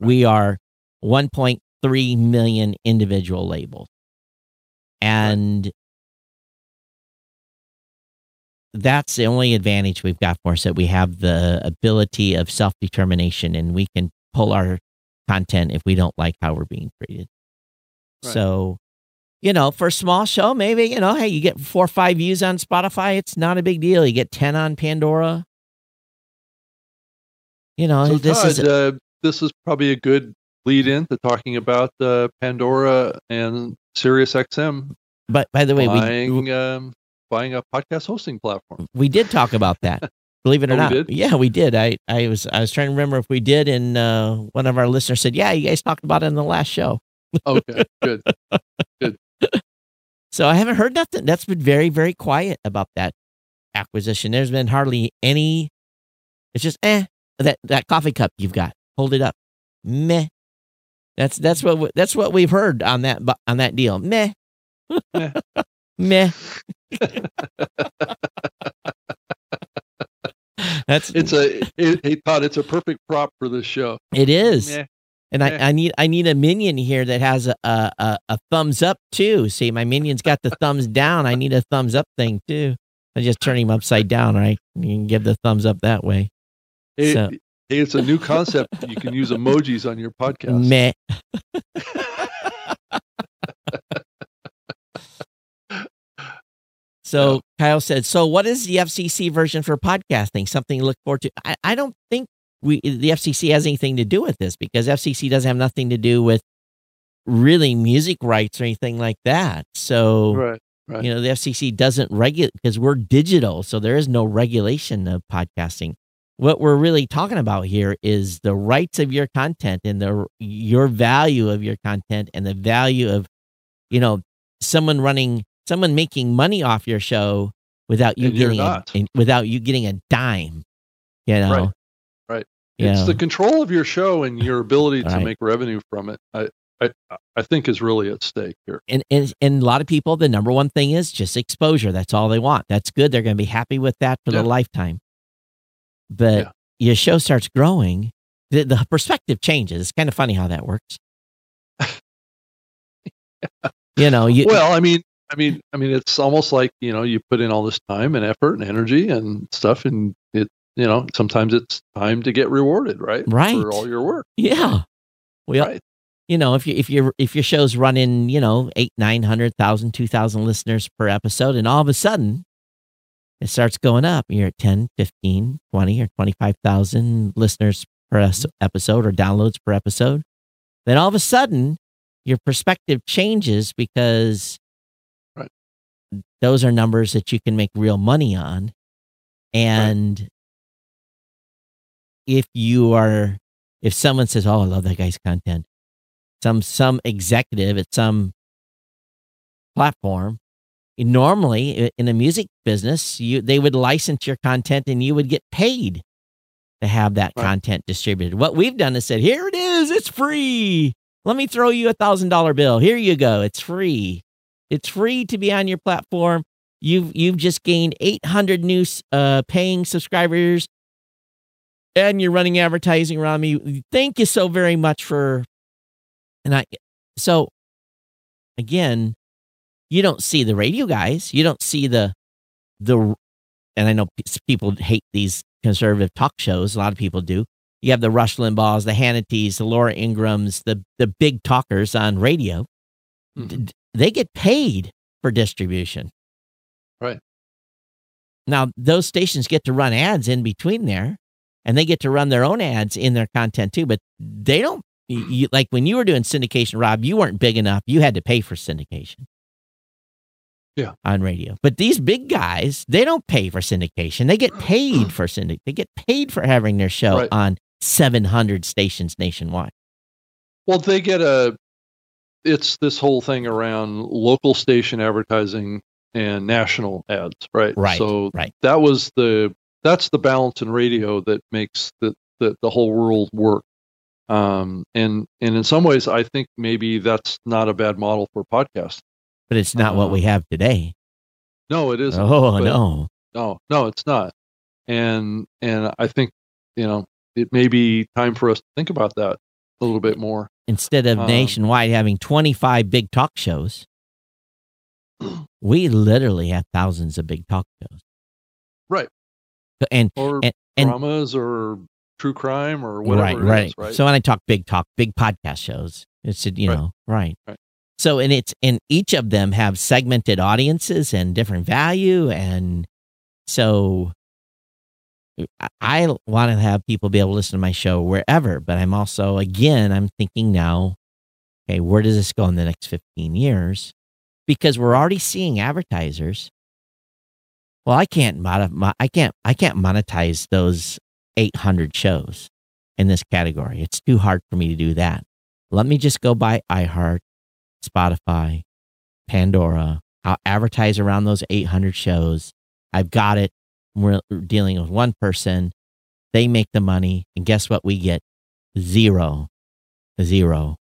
Right. We are 1.3 million individual labels. And right. That's the only advantage we've got for us that we have the ability of self determination and we can pull our content if we don't like how we're being treated. So, you know, for a small show, maybe, you know, hey, you get four or five views on Spotify, it's not a big deal. You get 10 on Pandora. You know, so this Todd, is. Uh, this is probably a good lead in to talking about uh, Pandora and Sirius XM. But by the way, buying, we, um, buying a podcast hosting platform. We did talk about that. Believe it or oh, not. We yeah, we did. I, I was I was trying to remember if we did, and uh, one of our listeners said, "Yeah, you guys talked about it in the last show." okay, good, good. So I haven't heard nothing. That's been very, very quiet about that acquisition. There's been hardly any. It's just eh. That that coffee cup you've got, hold it up. Meh. That's that's what that's what we've heard on that on that deal. Meh. Meh. Meh. That's it's a it, hey Todd, it's a perfect prop for this show. It is. Meh. And I, I need I need a minion here that has a, a a thumbs up too. See, my minion's got the thumbs down. I need a thumbs up thing too. I just turn him upside down, right? You can give the thumbs up that way. Hey, so. hey it's a new concept. you can use emojis on your podcast. Meh. so yeah. Kyle said, "So what is the FCC version for podcasting? Something to look forward to." I, I don't think we the FCC has anything to do with this because FCC doesn't have nothing to do with really music rights or anything like that. So, right, right. you know, the FCC doesn't regulate because we're digital, so there is no regulation of podcasting. What we're really talking about here is the rights of your content and the your value of your content and the value of, you know, someone running, someone making money off your show without you and getting a, without you getting a dime. You know, right. It's the control of your show and your ability to right. make revenue from it. I, I, I think is really at stake here. And, and and a lot of people, the number one thing is just exposure. That's all they want. That's good. They're going to be happy with that for yeah. their lifetime. But yeah. your show starts growing, the, the perspective changes. It's kind of funny how that works. you know, you well, I mean, I mean, I mean, it's almost like you know, you put in all this time and effort and energy and stuff, and it you know, sometimes it's time to get rewarded, right? Right. For all your work. Yeah. Well, right. you know, if you if your if your show's running, you know, eight, nine hundred thousand, two thousand listeners per episode, and all of a sudden it starts going up. You're at 10, 15, 20, or 25,000 listeners per episode or downloads per episode. Then all of a sudden, your perspective changes because. Those are numbers that you can make real money on. And right if you are if someone says, "Oh, I love that guy's content," some some executive at some platform, normally in a music business, you they would license your content and you would get paid to have that right. content distributed. What we've done is said, "Here it is, it's free. Let me throw you a thousand dollar bill. Here you go. It's free. It's free to be on your platform." You've you've just gained 800 new uh, paying subscribers and you're running advertising around me. Thank you so very much for. And I, so again, you don't see the radio guys. You don't see the, the, and I know people hate these conservative talk shows. A lot of people do. You have the Rush Limbaughs, the Hannity's, the Laura Ingrams, the the big talkers on radio. Mm-hmm. They get paid for distribution. Right. Now those stations get to run ads in between there and they get to run their own ads in their content too. But they don't you, like when you were doing syndication, Rob. You weren't big enough; you had to pay for syndication. Yeah. on radio. But these big guys, they don't pay for syndication. They get paid for syndic. They get paid for having their show Right. on 700 stations nationwide. Well, they get a. It's this whole thing around local station advertising and national ads, right? Right. So right. that was the that's the balance in radio that makes the the, the whole world work. Um, and and in some ways, I think maybe that's not a bad model for podcasts. But it's not what we Um, have today. No, it isn't. Oh no. No, no, it's not. And and I think you know it may be time for us to think about that a little bit more. Instead of Um, nationwide having 25 big talk shows, we literally have thousands of big talk shows. Right. And Or and, and dramas or true crime or whatever. right, right. is, right. So when I talk big talk, big podcast shows, it's you Right. know, right. Right. So and it's and each of them have segmented audiences and different value and so I- want to have people be able to listen to my show wherever, but I'm also again I'm thinking now, okay, where does this go in the next 15 years? Because we're already seeing advertisers. Well, I can't I can't I can't monetize those 800 shows in this category. It's too hard for me to do that. Let me just go buy iHeart, Spotify, Pandora. I'll advertise around those 800 shows. I've got it. We're dealing with one person. They make the money. And guess what? We get zero. Zero.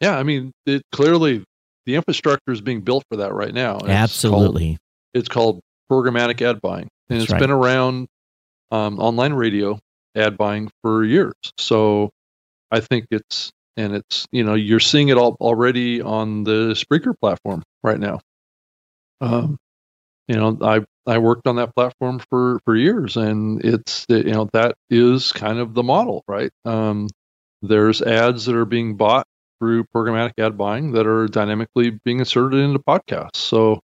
yeah, I mean, it clearly the infrastructure is being built for that right now. and it's called- Absolutely. It's called, programmatic ad buying, and That's it's right. been around um, online radio ad buying for years. So I think it's and it's you know you're seeing it all already on the Spreaker platform right now. Um, you know, I I worked on that platform for for years, and it's you know that is kind of the model, right? Um, there's ads that are being bought through programmatic ad buying that are dynamically being inserted into podcasts. So,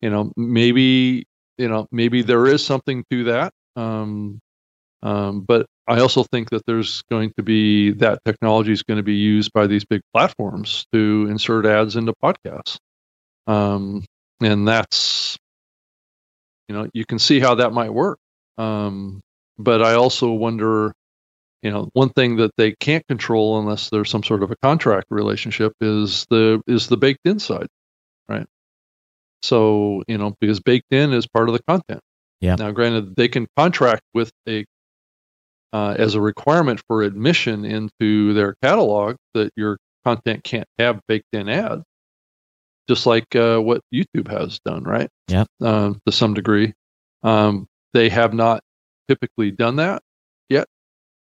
you know, maybe you know maybe there is something to that. Um, um, but I also think that there's going to be that technology is going to be used by these big platforms to insert ads into podcasts. Um, and that's, you know, you can see how that might work. Um, but I also wonder, you know, one thing that they can't control unless there's some sort of a contract relationship is the is the baked in side, right? So you know, because baked in is part of the content. Yeah. Now, granted, they can contract with a uh, as a requirement for admission into their catalog that your content can't have baked in ads, just like uh, what YouTube has done, right? Yeah, Um, to some degree, um, they have not typically done that yet,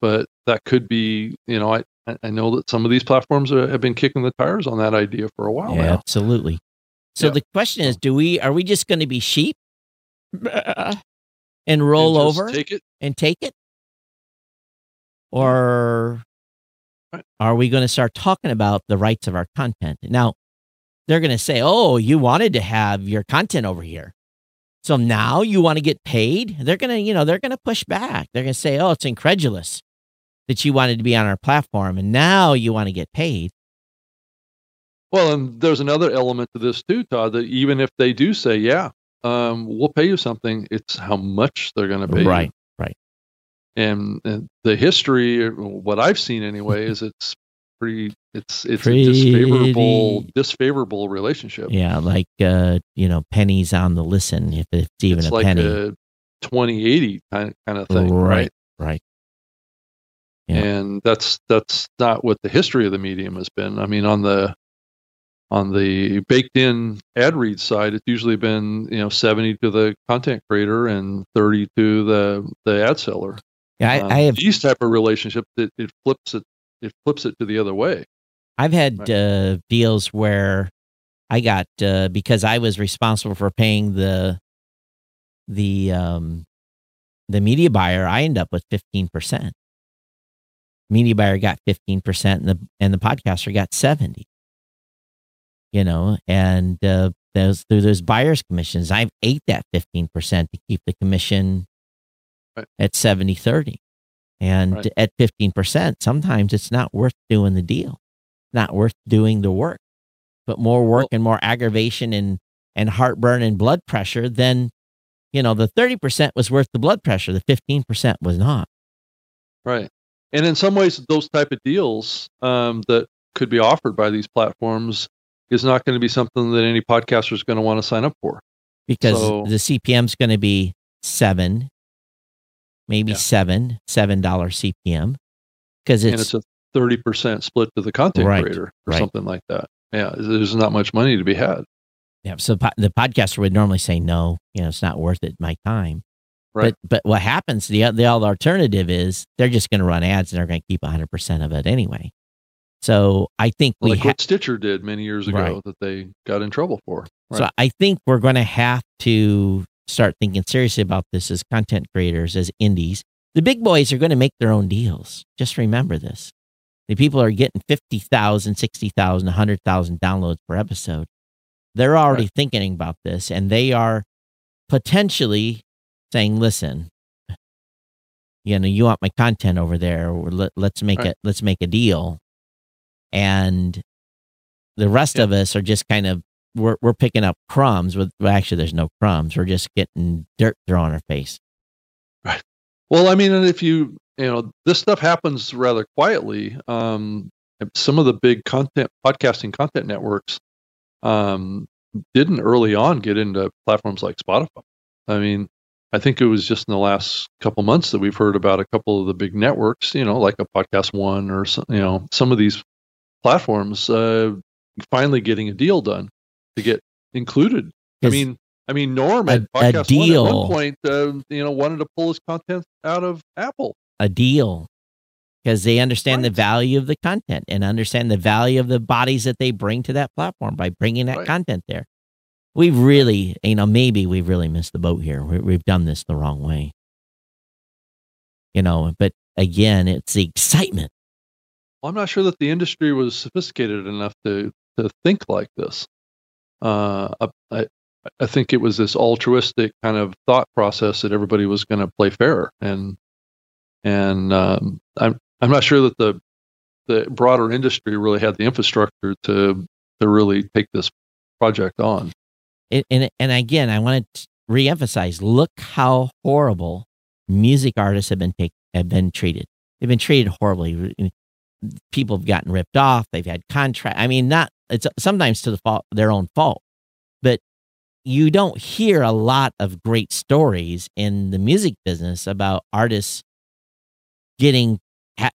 but that could be. You know, I I know that some of these platforms are, have been kicking the tires on that idea for a while Yeah, now. absolutely. So Yeah. the question is, do we are we just going to be sheep and roll And over take it. and take it? Or Right. are we going to start talking about the rights of our content? Now, they're going to say, "Oh, you wanted to have your content over here. So now you want to get paid?" They're going to, you know, they're going to push back. They're going to say, "Oh, it's incredulous that you wanted to be on our platform and now you want to get paid." Well, and there's another element to this too, Todd. That even if they do say, "Yeah, um, we'll pay you something," it's how much they're going to pay. you. Right. Right. And, and the history, what I've seen anyway, is it's pretty. It's it's Pretty- a disfavorable disfavorable relationship. Yeah, like uh, you know, pennies on the listen if it's even it's a like penny. a 2080 kind kind of thing, Right, right? right. Yeah. And that's that's not what the history of the medium has been. I mean, on the on the baked in ad read side, it's usually been you know 70 to the content creator and 30 to the the ad seller. Yeah, I, Um, I have these type of relationship that it flips it it flips it to the other way. I've had uh, deals where I got uh, because I was responsible for paying the the um, the media buyer. I end up with fifteen percent. Media buyer got fifteen percent, and the and the podcaster got seventy. You know, and uh, those through those buyers commissions, I've ate that fifteen percent to keep the commission Right. at 70 30 And Right. at 15%, sometimes it's not worth doing the deal, not worth doing the work, but more work Well- and more aggravation and, and heartburn and blood pressure than, you know, the 30% was worth the blood pressure. The 15% was not. Right. And in some ways, those type of deals um, that could be offered by these platforms is not going to be something that any podcaster is going to want to sign up for. because So- the CPM is going to be seven, maybe Yeah. seven, seven dollar CPM, because it's, it's a 30% split to the content Right, creator or right. something like that. Yeah. There's not much money to be had. yeah. So po- the podcaster would normally say no, you know, it's not worth it my time. Right. But but what happens? The the other alternative is they're just going to run ads and they're going to keep hundred percent of it anyway. So I think we Like ha- what Stitcher did many years ago Right. that they got in trouble for. So I think we're going to have to start thinking seriously about this as content creators, as indies. The big boys are going to make their own deals. Just remember this. The people are getting 50,000, 60,000, 100,000 downloads per episode. They're already Right. thinking about this and they are potentially saying, listen, you know, you want my content over there, or let, let's make Right. it, let's make a deal. And the rest Yeah. of us are just kind of we're we're picking up crumbs with well, actually there's no crumbs. We're just getting dirt thrown in our face. Well, I mean, and if you, you know, this stuff happens rather quietly. Um, some of the big content podcasting content networks um, didn't early on get into platforms like Spotify. I mean, I think it was just in the last couple months that we've heard about a couple of the big networks, you know, like a Podcast One or some, you know, some of these platforms uh, finally getting a deal done to get included. I mean, I mean, Norm a- at a Podcast One at one point, uh, you know, wanted to pull his content out of Apple. A deal. Because they understand the value of the content and understand the value of the bodies that they bring to that platform by bringing that Right. content there. We've really, you know, maybe we've really missed the boat here. We, we've done this the wrong way. You know, but again, it's the excitement. Well, I'm not sure that the industry was sophisticated enough to to think like this. Uh, I I think it was this altruistic kind of thought process that everybody was going to play fair, and and um, I'm I'm not sure that the the broader industry really had the infrastructure to to really take this project on. it, and and again, I want to reemphasize: look how horrible music artists have been take, have been treated. They've been treated horribly. People have gotten ripped off. They've had contract. I mean, not it's sometimes to the fault their own fault, you don't hear a lot of great stories in the music business about artists getting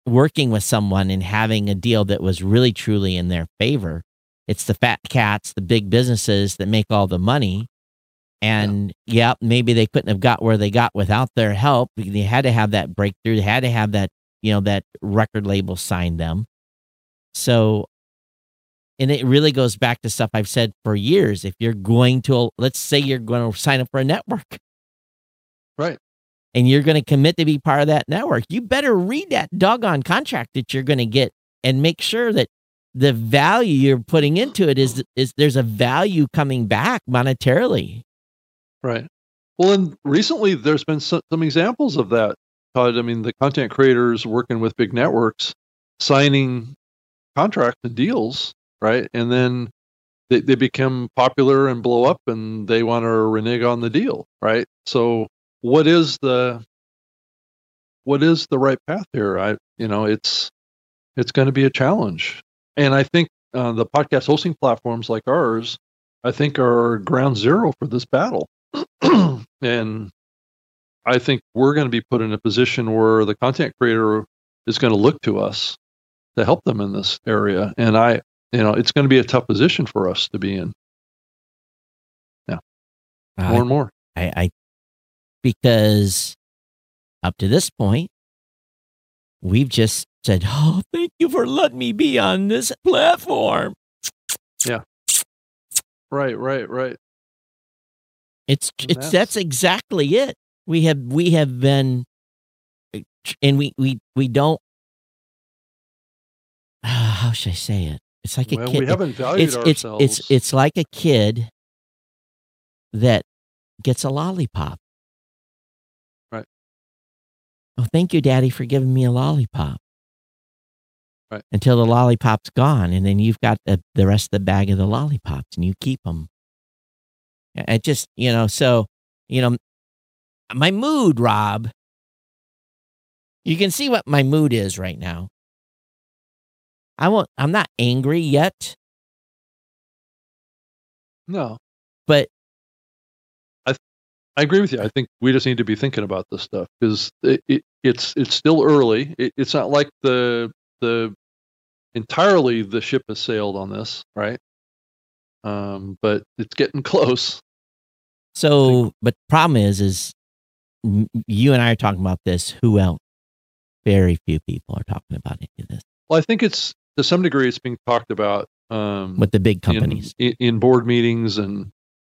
working with someone and having a deal that was really truly in their favor it's the fat cats, the big businesses that make all the money. And yeah. maybe they couldn't have got where they got without their help. They had to have that breakthrough. They had to have that, you know, that record label sign them. So, and it really goes back to stuff I've said for years. If you're going to, let's say you're going to sign up for a network Right. and you're going to commit to be part of that network, you better read that doggone contract that you're going to get and make sure that the value you're putting into it is is there's a value coming back monetarily. Right. Well, and recently there's been some, some examples of that, Todd. I mean, the content creators working with big networks signing contracts and deals, right? And then they, they become popular and blow up and they want to renege on the deal, right? So what is the what is the right path here? I you know, it's it's going to be a challenge. And I think uh, the podcast hosting platforms like ours, I think are ground zero for this battle. and I think we're going to be put in a position where the content creator is going to look to us to help them in this area. And I, you know, it's going to be a tough position for us to be in Yeah. more I, and more. I, I because up to this point, we've just said, "Oh, thank you for letting me be on this platform." Yeah. Right, right, right. It's And it's that's exactly it. We have we have been, and we we we don't. How should I say it? It's like a kid. we haven't valued it's it's ourselves. it's it's like a kid that gets a lollipop. Right. Oh, thank you, Daddy, for giving me a lollipop. Right. Until the lollipop's gone, and then you've got the, the rest of the bag of the lollipops, and you keep them. I just, you know, so, you know, my mood, Rob. You can see what my mood is right now. I won't. I'm not angry yet, No, but I I agree with you. I think we just need to be thinking about this stuff because it, it, it's it's still early. It, it's not like the the entirely the ship has sailed on this, right? Um, but it's getting close. so, but the problem is, is you and I are talking about this. Who else? Very few people are talking about any of this Well, I think it's to some degree it's being talked about um, with the big companies. in, in board meetings and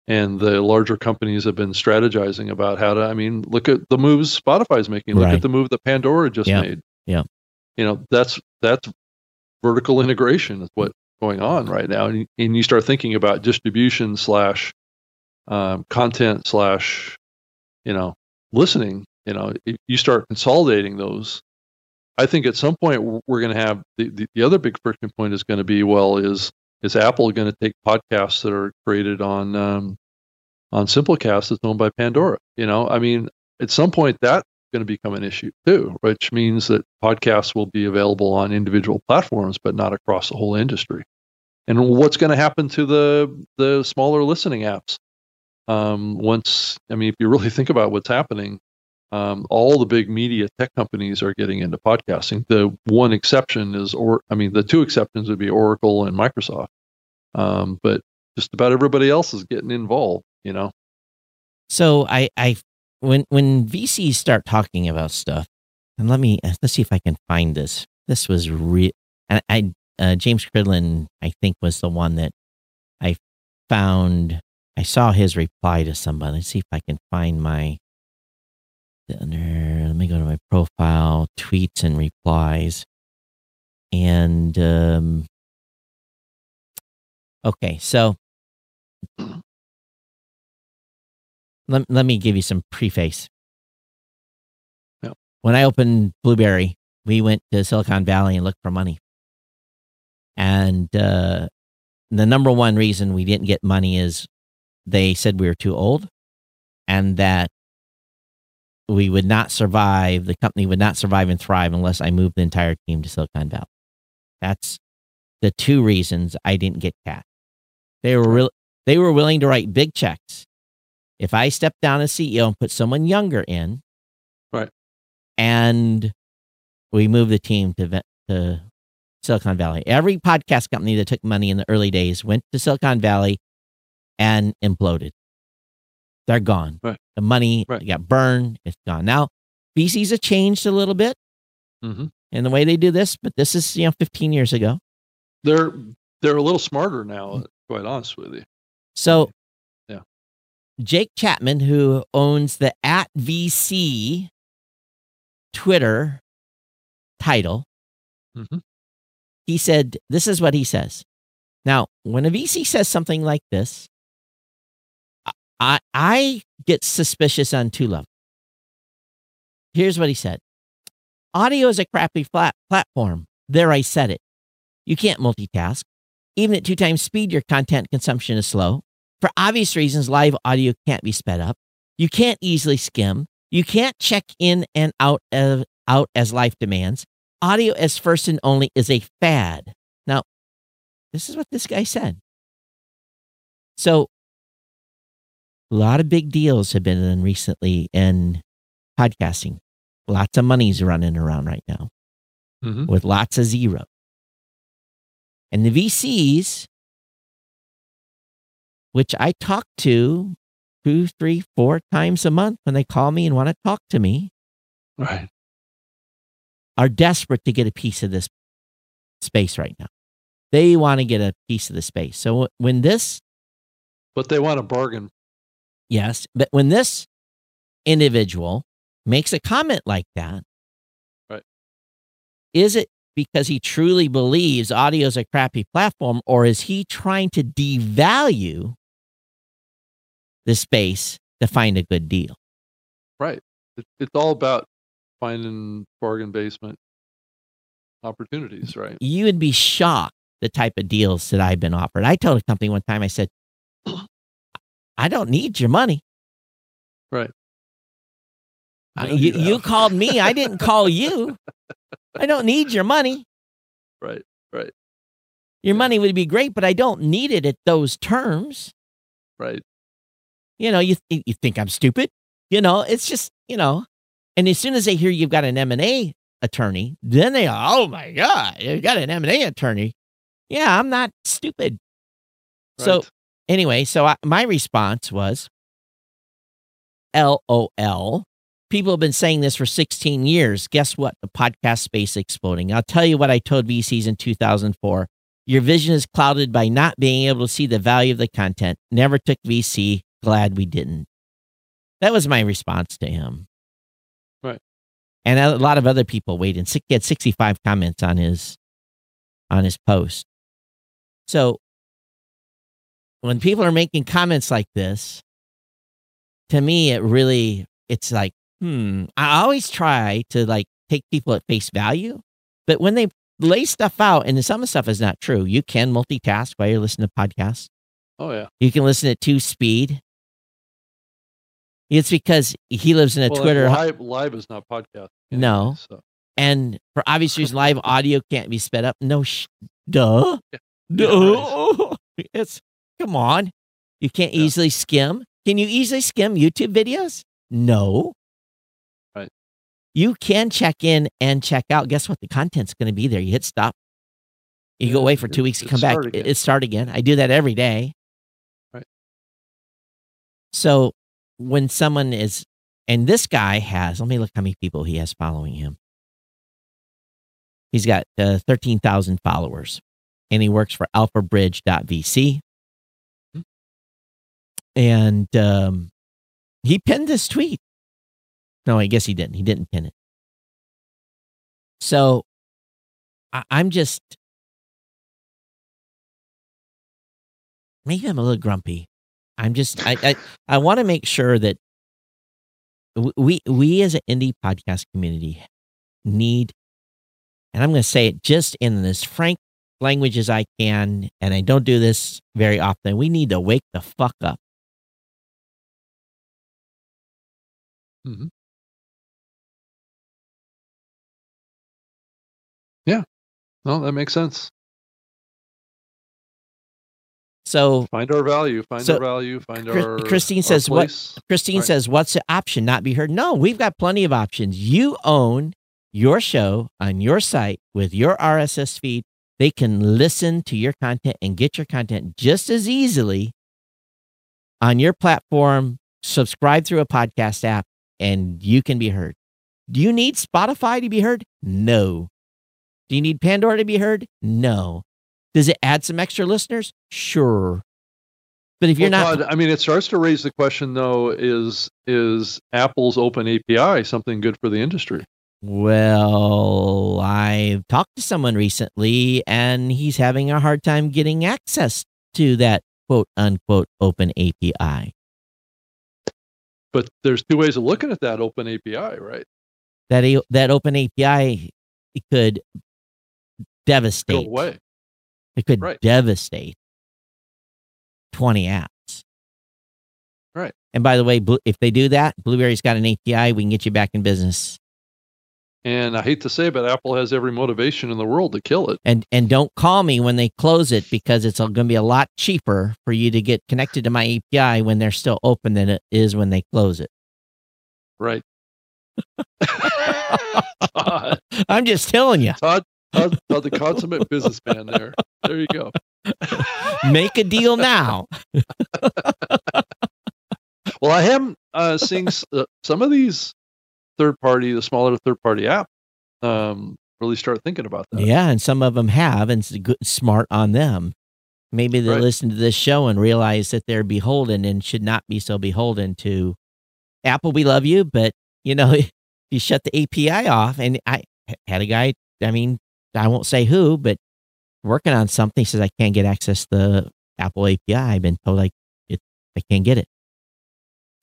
and the larger companies have been strategizing about how to. I mean, look at the moves Spotify's making. Look Right. at the move that Pandora just Yeah. made. Yeah. you know that's that's vertical integration is what's going on right now, and, you- and you start thinking about distribution slash um, content slash you know listening. You know, you start consolidating those. I think at some point we're going to have the, the, the other big friction point is going to be well is is Apple going to take podcasts that are created on um, on Simplecast that's owned by Pandora? You know, I mean, at some point that's going to become an issue too, which means that podcasts will be available on individual platforms, but not across the whole industry. And what's going to happen to the the smaller listening apps? Um, once, I mean, if you really think about what's happening, um, all the big media tech companies are getting into podcasting. The one exception is, or I mean, the two exceptions would be Oracle and Microsoft. Um, but just about everybody else is getting involved. You know, So I, I, when when VCs start talking about stuff, and let me let's see if I can find this. This was real. And I, uh, James Cridland, I think, was the one that I found. I saw his reply to somebody. Let's see if I can find my. Under, let me go to my profile, tweets and replies, and um, okay, so let, let me give you some preface. When I opened Blubrry, we went to Silicon Valley and looked for money. And uh, the number one reason we didn't get money is they said we were too old and that we would not survive, the company would not survive and thrive unless I moved the entire team to Silicon Valley. That's the two reasons I didn't get cash. They were real, they were willing to write big checks if I stepped down as CEO and put someone younger in, Right. and we moved the team to to Silicon Valley. Every podcast company that took money in the early days went to Silicon Valley and imploded. They're gone. Right. The money Right. got burned. It's gone. Now VCs have changed a little bit hmm in the way they do this, but this is you know 15 years ago. they're they're a little smarter now. Quite honest with you. So, Yeah. Jake Chapman, who owns the at VC Twitter title, hmm he said, This is what he says. Now, when a VC says something like this, I, I get suspicious on two levels. Here's what he said Audio is a crappy flat platform. There, I said it. You can't multitask. Even at two times speed, your content consumption is slow. For obvious reasons, live audio can't be sped up. You can't easily skim. You can't check in and out of, out as life demands. Audio as first and only is a fad. Now, this is what this guy said. So, a lot of big deals have been done recently in podcasting. Lots of money's running around right now hmm with lots of zero. And the VCs, which I talk to two, three, four times a month when they call me and want to talk to me, Right. are desperate to get a piece of this space right now. They want to get a piece of the space. So when this, But they want a bargain. Yes, but when this individual makes a comment like that, Right. is it because he truly believes audio is a crappy platform, or is he trying to devalue the space to find a good deal? Right. It's all about finding bargain basement opportunities, right? You would be shocked the type of deals that I've been offered. I told a company one time, I said, I don't need your money. Right. No, you, you called me. I didn't call you. I don't need your money. Right. Right. Your Yeah. money would be great, but I don't need it at those terms. Right. You know, you you think I'm stupid. You know, it's just you know. And as soon as they hear you've got an M and A attorney, then they oh my god, you got an M and A attorney. Yeah, I'm not stupid. So right. Anyway, so I, my response was, LOL. People have been saying this for 16 years. Guess what? The podcast space exploding. I'll tell you what I told VCs in 2004. Your vision is clouded by not being able to see the value of the content. Never took VC. Glad we didn't. That was my response to him. Right. And a lot of other people weighed in. He had 65 comments on his on his post. So when people are making comments like this, to me, it really, it's like, hmm. I always try to like take people at face value, but when they lay stuff out, and some of the stuff is not true, you can multitask while you're listening to podcasts. Oh yeah. You can listen at two speed. It's because he lives in a Well, Twitter, live live is not podcast. No. So and for obvious reasons, live audio can't be sped up. No, sh- duh, Yeah. duh. It's come on. You can't Yeah. easily skim. Can you easily skim YouTube videos? No. Right. You can check in and check out. Guess what? The content's going to be there. You hit stop. You go away for two weeks, you it come back. again. it start again. I do that every day. Right. So when someone is, and this guy has, let me look how many people he has following him. He's got uh, 13,000 followers and he works for alphabridge.vc. And um, he pinned this tweet. No, I guess he didn't. He didn't pin it. So I, I'm just, maybe I'm a little grumpy. I'm just, I, I, I want to make sure that we, we as an indie podcast community need, and I'm going to say it just in as frank language as I can, and I don't do this very often. We need to wake the fuck up. Mhm. Yeah. No, that makes sense. So Find our value. Find So, our value. Find Chris- our. Christine our says what- Christine Right. says, What's the option not be heard? No, we've got plenty of options. You own your show on your site with your RSS feed. They can listen to your content and get your content just as easily on your platform. Subscribe through a podcast app and you can be heard. Do you need Spotify to be heard? No. Do you need Pandora to be heard? No. Does it add some extra listeners? Sure. But if you're Well, not Todd, I mean, it starts to raise the question, though: is is Apple's open API something good for the industry? Well, I've talked to someone recently and he's having a hard time getting access to that quote unquote open API. But there's two ways of looking at that open API, right? That a, that open API could Go devastate. away. It could Right. devastate 20 apps. Right. And by the way, if they do that, Blubrry's got an API, we can get you back in business. And I hate to say, but Apple has every motivation in the world to kill it. And and don't call me when they close it because it's going to be a lot cheaper for you to get connected to my API when they're still open than it is when they close it. Right. Todd, I'm just telling you, Todd, Todd, Todd, the consummate businessman there. There you go. make a deal now. Well, I am uh, seeing uh, some of these third party, the smaller third party app, um, really start thinking about that. Yeah, and some of them have, and it's good, smart on them. Maybe they Right. listen to this show and realize that they're beholden and should not be so beholden to Apple. We love you, but you know, you shut the API off. And I had a guy. I mean, I won't say who, but working on something. Says I can't get access to the Apple API. I've been told like it, I can't get it.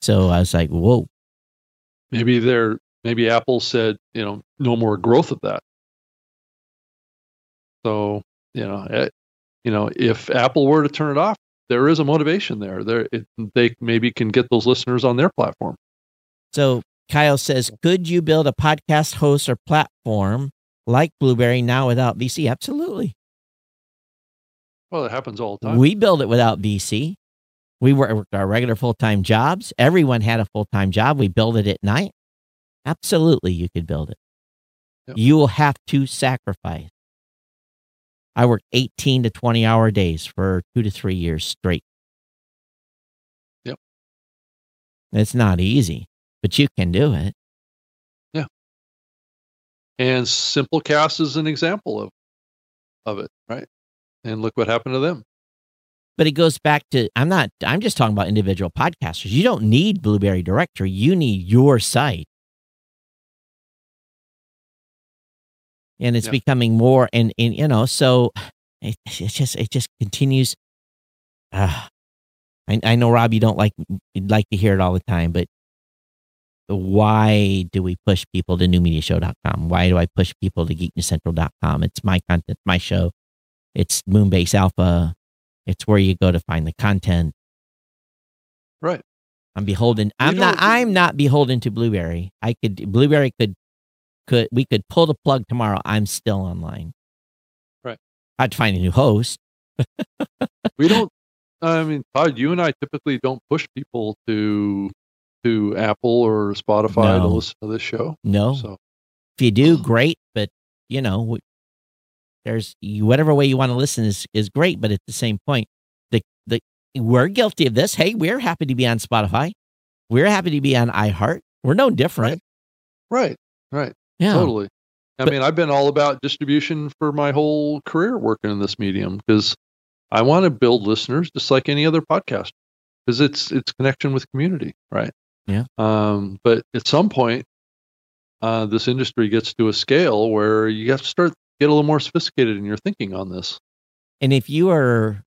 So I was like, whoa. Maybe they're maybe Apple said, you know, no more growth of that. So, you know, it, eh, you know, if Apple were to turn it off, there is a motivation there. There, it, they maybe can get those listeners on their platform. So Kyle says, could you build a podcast host or platform like Blubrry now without VC? Absolutely. Well, it happens all the time. We build it without VC. We worked our regular full time jobs. Everyone had a full time job. We build it at night. Absolutely, you could build it. Yep. You will have to sacrifice. I worked 18 to 20 hour days for two to three years straight. Yep. It's not easy, but you can do it. Yeah. And Simplecast is an example of of it, right? And look what happened to them. But it goes back to I'm not I'm just talking about individual podcasters. You don't need Blubrry Directory. You need your site. And it's yeah. becoming more and, and you know, so it, it just it just continues uh, I, I know Rob you don't like you'd like to hear it all the time, but why do we push people to newmediashow.com? Why do I push people to geeknewscentral.com? It's my content, my show. It's Moonbase Alpha. It's where you go to find the content. Right. I'm beholden. I'm not. I'm not beholden to Blubrry. I could. Blubrry could. Could we could pull the plug tomorrow? I'm still online. Right. I'd find a new host. we don't. I mean, Todd, you and I typically don't push people to to Apple or Spotify no. to listen to this show. No. So if you do, great. But you know, there's whatever way you want to listen is is great, but at the same point, the the we're guilty of this. Hey, we're happy to be on Spotify. We're happy to be on iHeart. We're no different. Right. Right. right. Yeah. Totally. I but, mean, I've been all about distribution for my whole career working in this medium because I want to build listeners just like any other podcast because it's it's connection with community, right? Yeah. Um, but at some point, uh, this industry gets to a scale where you have to start get a little more sophisticated in your thinking on this. And if you are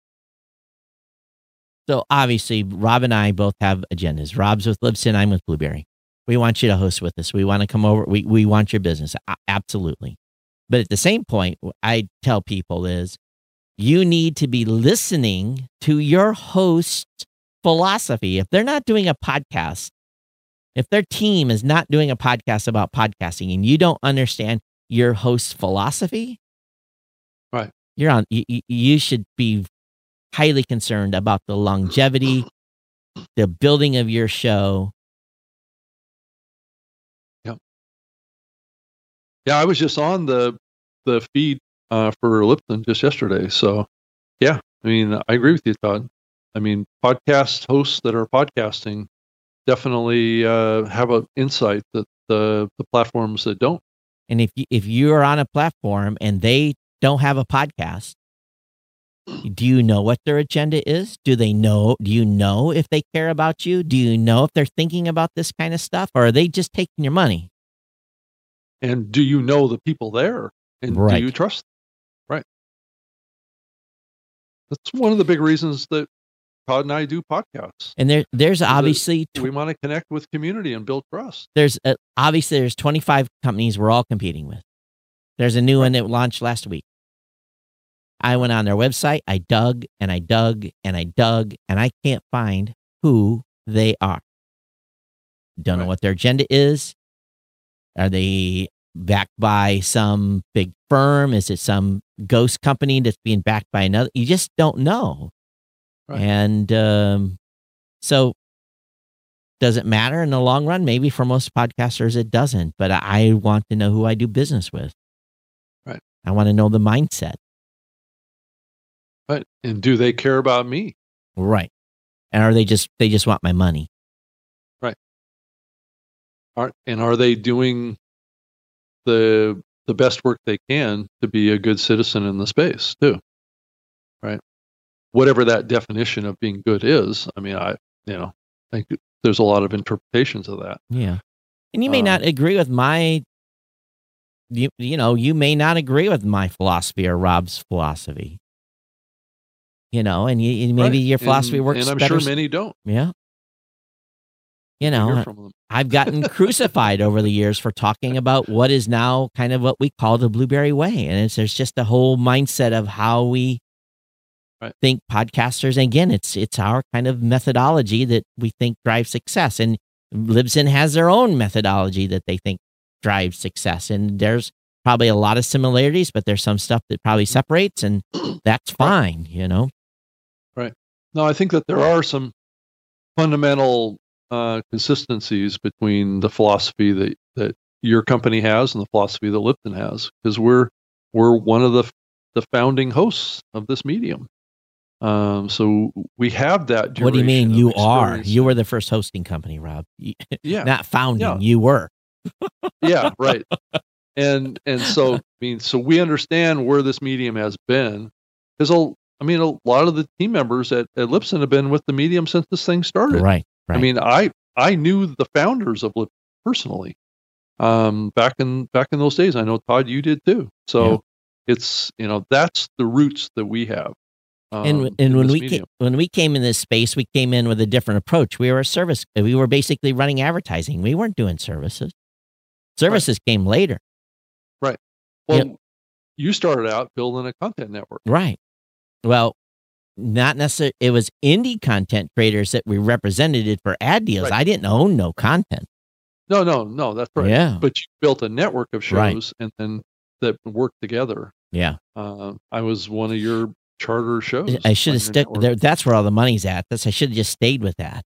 so obviously Rob and I both have agendas. Rob's with Libsyn, I'm with Blubrry. We want you to host with us. We want to come over. We we want your business. Absolutely. But at the same point, I tell people is you need to be listening to your host philosophy. If they're not doing a podcast, if their team is not doing a podcast about podcasting and you don't understand your host's philosophy, right? You're on. You, you should be highly concerned about the longevity, the building of your show. Yep. Yeah, I was just on the the feed uh, for Libsyn just yesterday. So, yeah, I mean, I agree with you, Todd. I mean, podcast hosts that are podcasting definitely uh, have an insight that the the platforms that don't and if you, if you're on a platform and they don't have a podcast, do you know what their agenda is? Do they know? Do you know if they care about you? Do you know if they're thinking about this kind of stuff, or are they just taking your money? And do you know the people there? And right. do you trust? Them? Right. That's one of the big reasons that Todd and I do podcasts. And there, there's obviously tw- we want to connect with community and build trust. There's uh, obviously there's 25 companies we're all competing with. There's a new one that launched last week. I went on their website, I dug and I dug and I dug, and I can't find who they are. Don't right. know what their agenda is. Are they backed by some big firm? Is it some ghost company that's being backed by another? You just don't know. Right. And um, so, does it matter in the long run? Maybe for most podcasters, it doesn't. But I want to know who I do business with. Right. I want to know the mindset. Right. And do they care about me? Right. And are they just they just want my money? Right. Are and are they doing the the best work they can to be a good citizen in the space too? Right whatever that definition of being good is. I mean, I, you know, I think there's a lot of interpretations of that. Yeah. And you may um, not agree with my, you, you know, you may not agree with my philosophy or Rob's philosophy. You know, and you, maybe right. your philosophy and, works. And I'm better. sure many don't. Yeah. you know, I've gotten crucified over the years for talking about what is now kind of what we call the Blubrry way. And it's, there's just a whole mindset of how we right. think podcasters. And again, it's, it's our kind of methodology that we think drives success. And Libsyn has their own methodology that they think drives success. And there's probably a lot of similarities, but there's some stuff that probably separates and that's fine, right. you know? Right. No, I think that there are some fundamental uh, consistencies between the philosophy that that your company has and the philosophy that Libsyn has, because we're we're one of the the founding hosts of this medium. Um, so we have that. What do you mean? You are. You were the first hosting company, Rob. Yeah. Not founding. Yeah. You were. yeah. Right. And and so I mean, so we understand where this medium has been, because I mean, a lot of the team members at, at Libsyn have been with the medium since this thing started. Right. Right. I mean, I I knew the founders of Lip personally. Um, back in back in those days, I know Todd, you did too. So yeah. it's you know that's the roots that we have. Um, and and when we came, when we came in this space, we came in with a different approach. We were a service. We were basically running advertising. We weren't doing services. Services right. came later. Right. Well, you started out building a content network. Right. Well, not necessarily it was indie content creators that we represented it for ad deals. Right. I didn't own no content. No, no, no, that's right. Yeah. But you built a network of shows right. and then that worked together. Yeah. Uh, I was one of your charter shows. I should have stuck there. That's where all the money's at. That's I should have just stayed with that.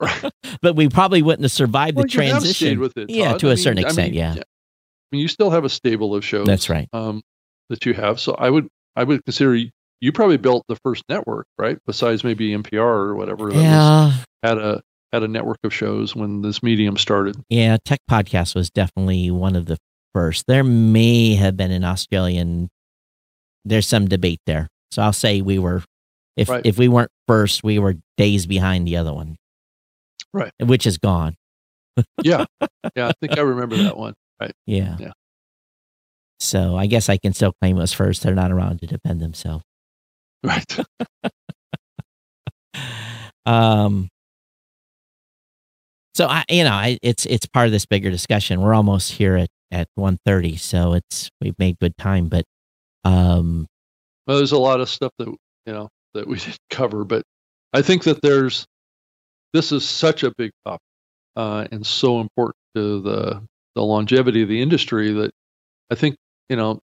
Right. but we probably wouldn't have survived well, the transition. with it, yeah, to I a mean, certain extent. I mean, yeah. yeah. I mean, you still have a stable of shows. That's right. Um, that you have. So I would I would consider you probably built the first network, right? Besides maybe NPR or whatever. yeah. Was, had a had a network of shows when this medium started. Yeah, Tech Podcast was definitely one of the first. There may have been an Australian. There's some debate there, so I'll say we were. If right. if we weren't first, we were days behind the other one. Right. Which is gone. yeah. Yeah, I think I remember that one. Right. Yeah. Yeah. So I guess I can still claim us first. They're not around to defend themselves. Right. um. So I, you know, I, it's it's part of this bigger discussion. We're almost here at at one thirty, so it's we've made good time. But um, well, there's a lot of stuff that you know that we didn't cover, but I think that there's this is such a big topic uh, and so important to the the longevity of the industry that I think you know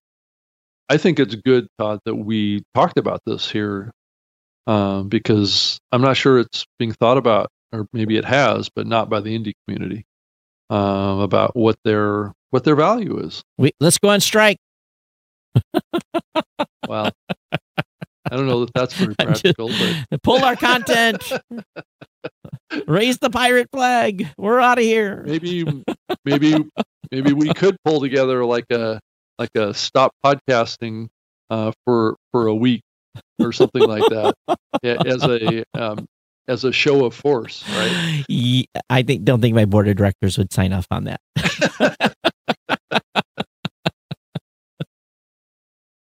I think it's good, Todd, that we talked about this here um, because I'm not sure it's being thought about, or maybe it has, but not by the indie community uh, about what their what their value is. We let's go on strike. Well, I don't know that that's very practical, just, but pull our content, raise the pirate flag. We're out of here. Maybe, maybe, maybe we could pull together like a like a stop podcasting uh, for for a week or something like that as a um, as a show of force, right? Yeah, I think don't think my board of directors would sign off on that.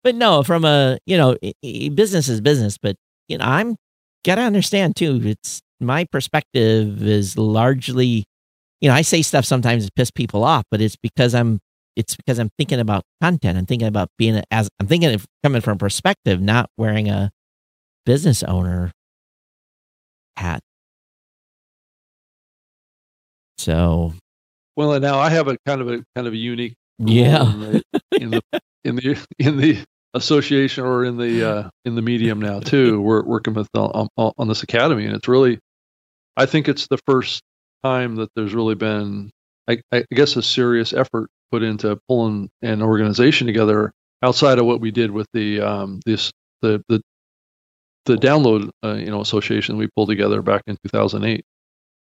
but no, from a you know business is business, but you know I'm gotta understand too. It's my perspective is largely, you know, I say stuff sometimes to piss people off, but it's because I'm it's because I'm thinking about content. I'm thinking about being a, as I'm thinking of coming from perspective, not wearing a business owner hat. So, well, now I have a kind of a kind of a unique yeah in the in the in the association or in the uh, in the medium now too. We're working with on, on this academy, and it's really, I think it's the first time that there's really been, I, I guess, a serious effort put into pulling an organization together outside of what we did with the um, this the the the download uh, you know association we pulled together back in 2008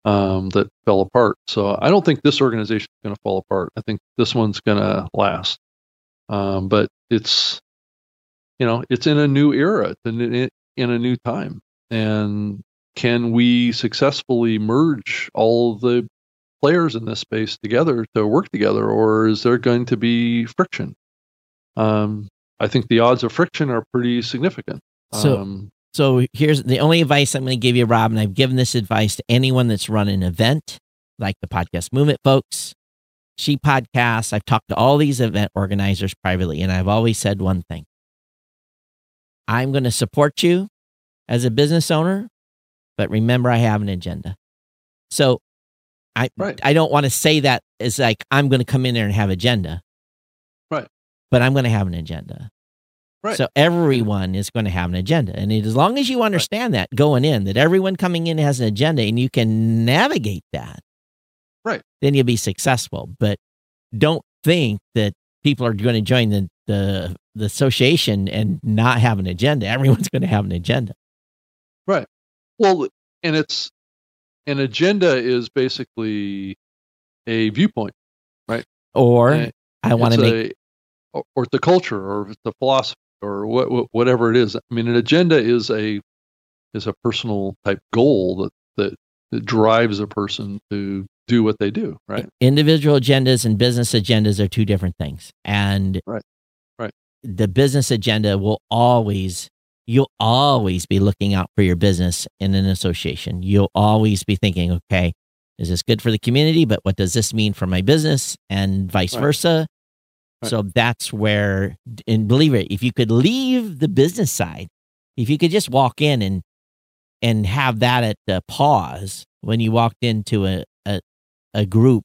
um, that fell apart. So I don't think this organization is going to fall apart. I think this one's going to last. Um, but it's you know it's in a new era, in, in a new time, and can we successfully merge all the players in this space together to work together, or is there going to be friction? Um, I think the odds of friction are pretty significant. So, um, So here's the only advice I'm going to give you, Rob, and I've given this advice to anyone that's run an event, like the podcast movement folks, she podcasts. I've talked to all these event organizers privately, and I've always said one thing. I'm going to support you as a business owner, but remember I have an agenda. So I Right. I don't want to say that as like I'm going to come in there and have agenda. Right. But I'm going to have an agenda. Right. So everyone is going to have an agenda. And as long as you understand that going in, that everyone coming in has an agenda and you can navigate that, Right. then you'll be successful. But don't think that people are going to join the, the, the association and not have an agenda. Everyone's going to have an agenda. Right. Well, and it's an agenda is basically a viewpoint. Right? Or Uh, I want to make, a, or, or it's culture, or a philosophy, or what, what, whatever it is. I mean, an agenda is a is a personal type goal that that, that drives a person to do what they do. Right. individual agendas and business agendas are two different things. And Right. The business agenda will always, you'll always be looking out for your business in an association. You'll always be thinking, okay, is this good for the community? But what does this mean for my business? And vice Right. versa. Right. So that's where, and believe it, if you could leave the business side, if you could just walk in and and have that at the pause when you walked into a, a, a group,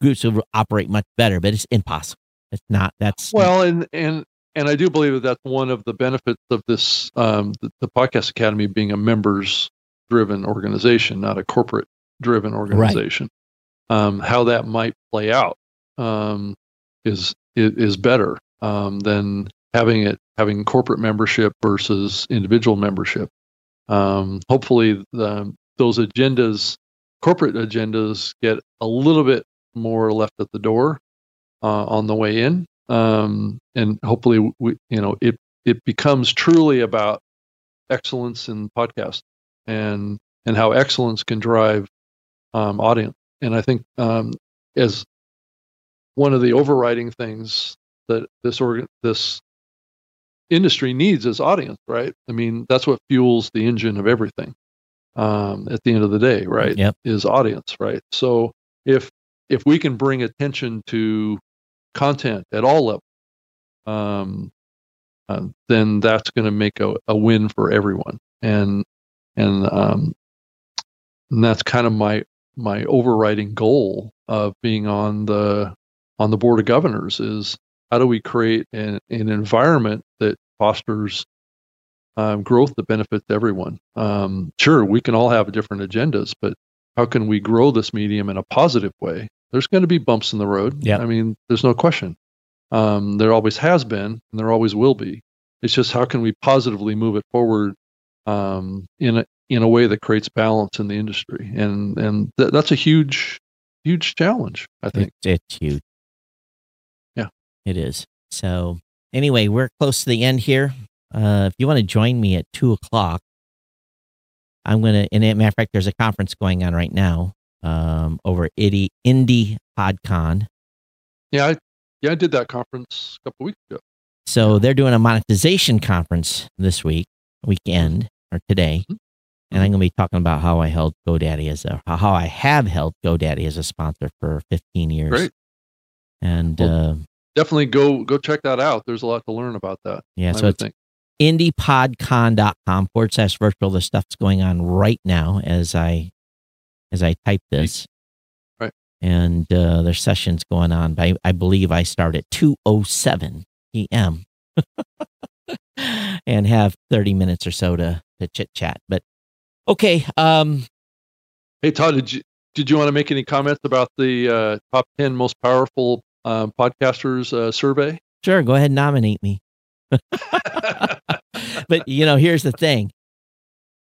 groups will operate much better, but it's impossible. It's not, that's Well, and and and I do believe that that's one of the benefits of this um, the, the podcast academy being a members driven organization, not a corporate driven organization. Um, how that might play out um, is, is is better um, than having it having corporate membership versus individual membership. Um, hopefully, the, those agendas, corporate agendas, get a little bit more left at the door uh, on the way in, um, and hopefully, we, you know, it it becomes truly about excellence in podcast and and how excellence can drive um, audience. And I think um, as one of the overriding things that this organ this industry needs is audience, right? I mean, that's what fuels the engine of everything. Um, at the end of the day, right? Yep. Is audience, right? So if if we can bring attention to content at all levels, um, uh, then that's going to make a, a win for everyone. And and um, and that's kind of my my overriding goal of being on the on the board of governors is how do we create an, an environment that fosters um, growth that benefits everyone. Um, sure, we can all have different agendas, but how can we grow this medium in a positive way? There's going to be bumps in the road. Yeah. I mean, there's no question. Um, there always has been, and there always will be. It's just how can we positively move it forward um, in a in a way that creates balance in the industry, and and th- that's a huge huge challenge. I think. It's, it's huge. Yeah. It is. So, anyway, we're close to the end here. Uh, if you want to join me at two o'clock, I'm going to, and matter of fact, there's a conference going on right now um, over at Indie, Indie PodCon. Yeah, I, yeah, I did that conference a couple weeks ago. So, they're doing a monetization conference this week, weekend, or today. Mhm. And I'm going to be talking about how I held GoDaddy as a, how I have held GoDaddy as a sponsor for 15 years. Great. And, Well, uh, Definitely go go check that out. There's a lot to learn about that. yeah, I so it's think. indiepodcon.com forward slash virtual. The stuff's going on right now as I as I type this. Right. And uh, there's sessions going on. But I, I believe I start at 207 p.m. and have 30 minutes or so to, to chit chat. But okay. Um Hey Todd, did you did you want to make any comments about the uh, top ten most powerful um, podcasters uh, survey? sure, go ahead and nominate me. But you know, here's the thing.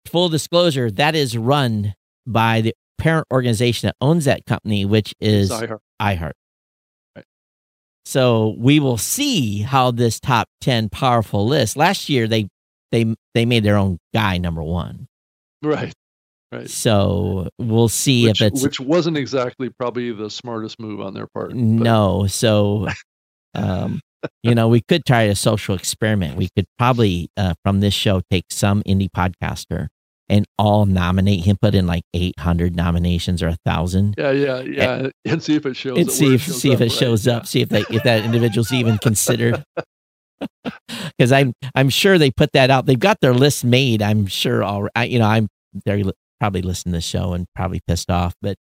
Full disclosure, that is run by the parent organization that owns that company, which is iHeart. iHeart. Right. So we will see how this top 10 powerful list. Last year they they they made their own guy number 1. Right. Right. So we'll see Which, if it's which wasn't exactly probably the smartest move on their part. but- no. So um you know, we could try a social experiment. We could probably, uh, from this show, take some indie podcaster and all nominate him, put in like 800 nominations or a thousand. Yeah, yeah, yeah, and, and see if it shows. And see if see if it shows up. See if they if that individual's even considered. Because I'm I'm sure they put that out. They've got their list made. I'm sure. All you know, I'm they're probably listening to the show and probably pissed off. But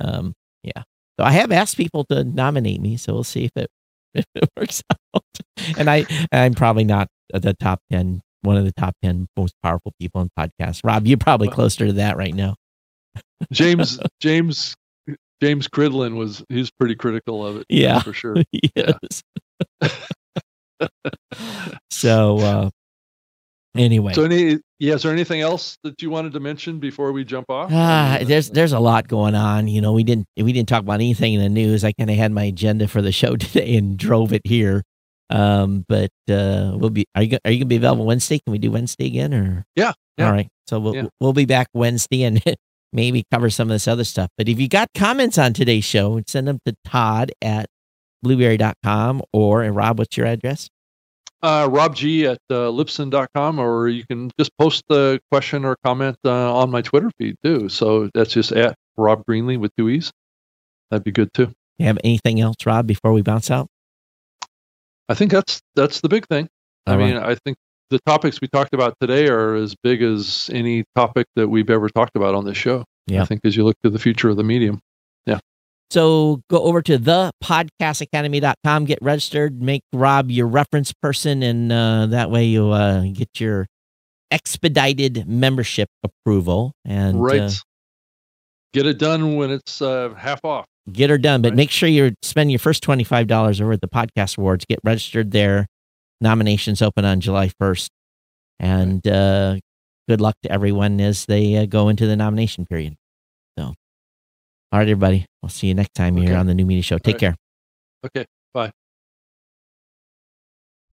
um, yeah. So I have asked people to nominate me. So we'll see if it if it works out. And I I'm probably not the top ten one of the top 10 most powerful people in podcasts. Rob, you're probably closer to that right now. James, James, James Cridland was, he's pretty critical of it. Yeah, for sure. Yes. Yeah. so, uh, anyway. So any, yeah, is there anything else that you wanted to mention before we jump off? Ah, there's, there's a lot going on. You know, we didn't, we didn't talk about anything in the news. I kind of had my agenda for the show today and drove it here. Um, but uh, we'll be. Are you are you gonna be available Wednesday? Can we do Wednesday again? Or yeah, yeah. all right. So we'll yeah. we'll be back Wednesday and maybe cover some of this other stuff. But if you got comments on today's show, send them to Todd at blubrry.com or and Rob, what's your address? Uh, Rob G at uh, Libsyn.com, or you can just post the question or comment uh, on my Twitter feed too. So that's just at Rob Greenlee with two E's. That'd be good too. You have anything else, Rob, before we bounce out? I think that's that's the big thing. All I right. mean, I think the topics we talked about today are as big as any topic that we've ever talked about on this show. Yeah. I think as you look to the future of the medium. So go over to the podcastacademy.com, get registered, make Rob your reference person, and uh, that way you uh, get your expedited membership approval. And right. Uh, get it done when it's uh, half off get her done. But right. make sure you spend your first $25 over at the podcast awards. Get registered there. Nominations open on July 1st. And uh, good luck to everyone as they uh, go into the nomination period. So, all right, everybody. We'll see you next time okay. here on the New Media Show. Take right. care. Okay.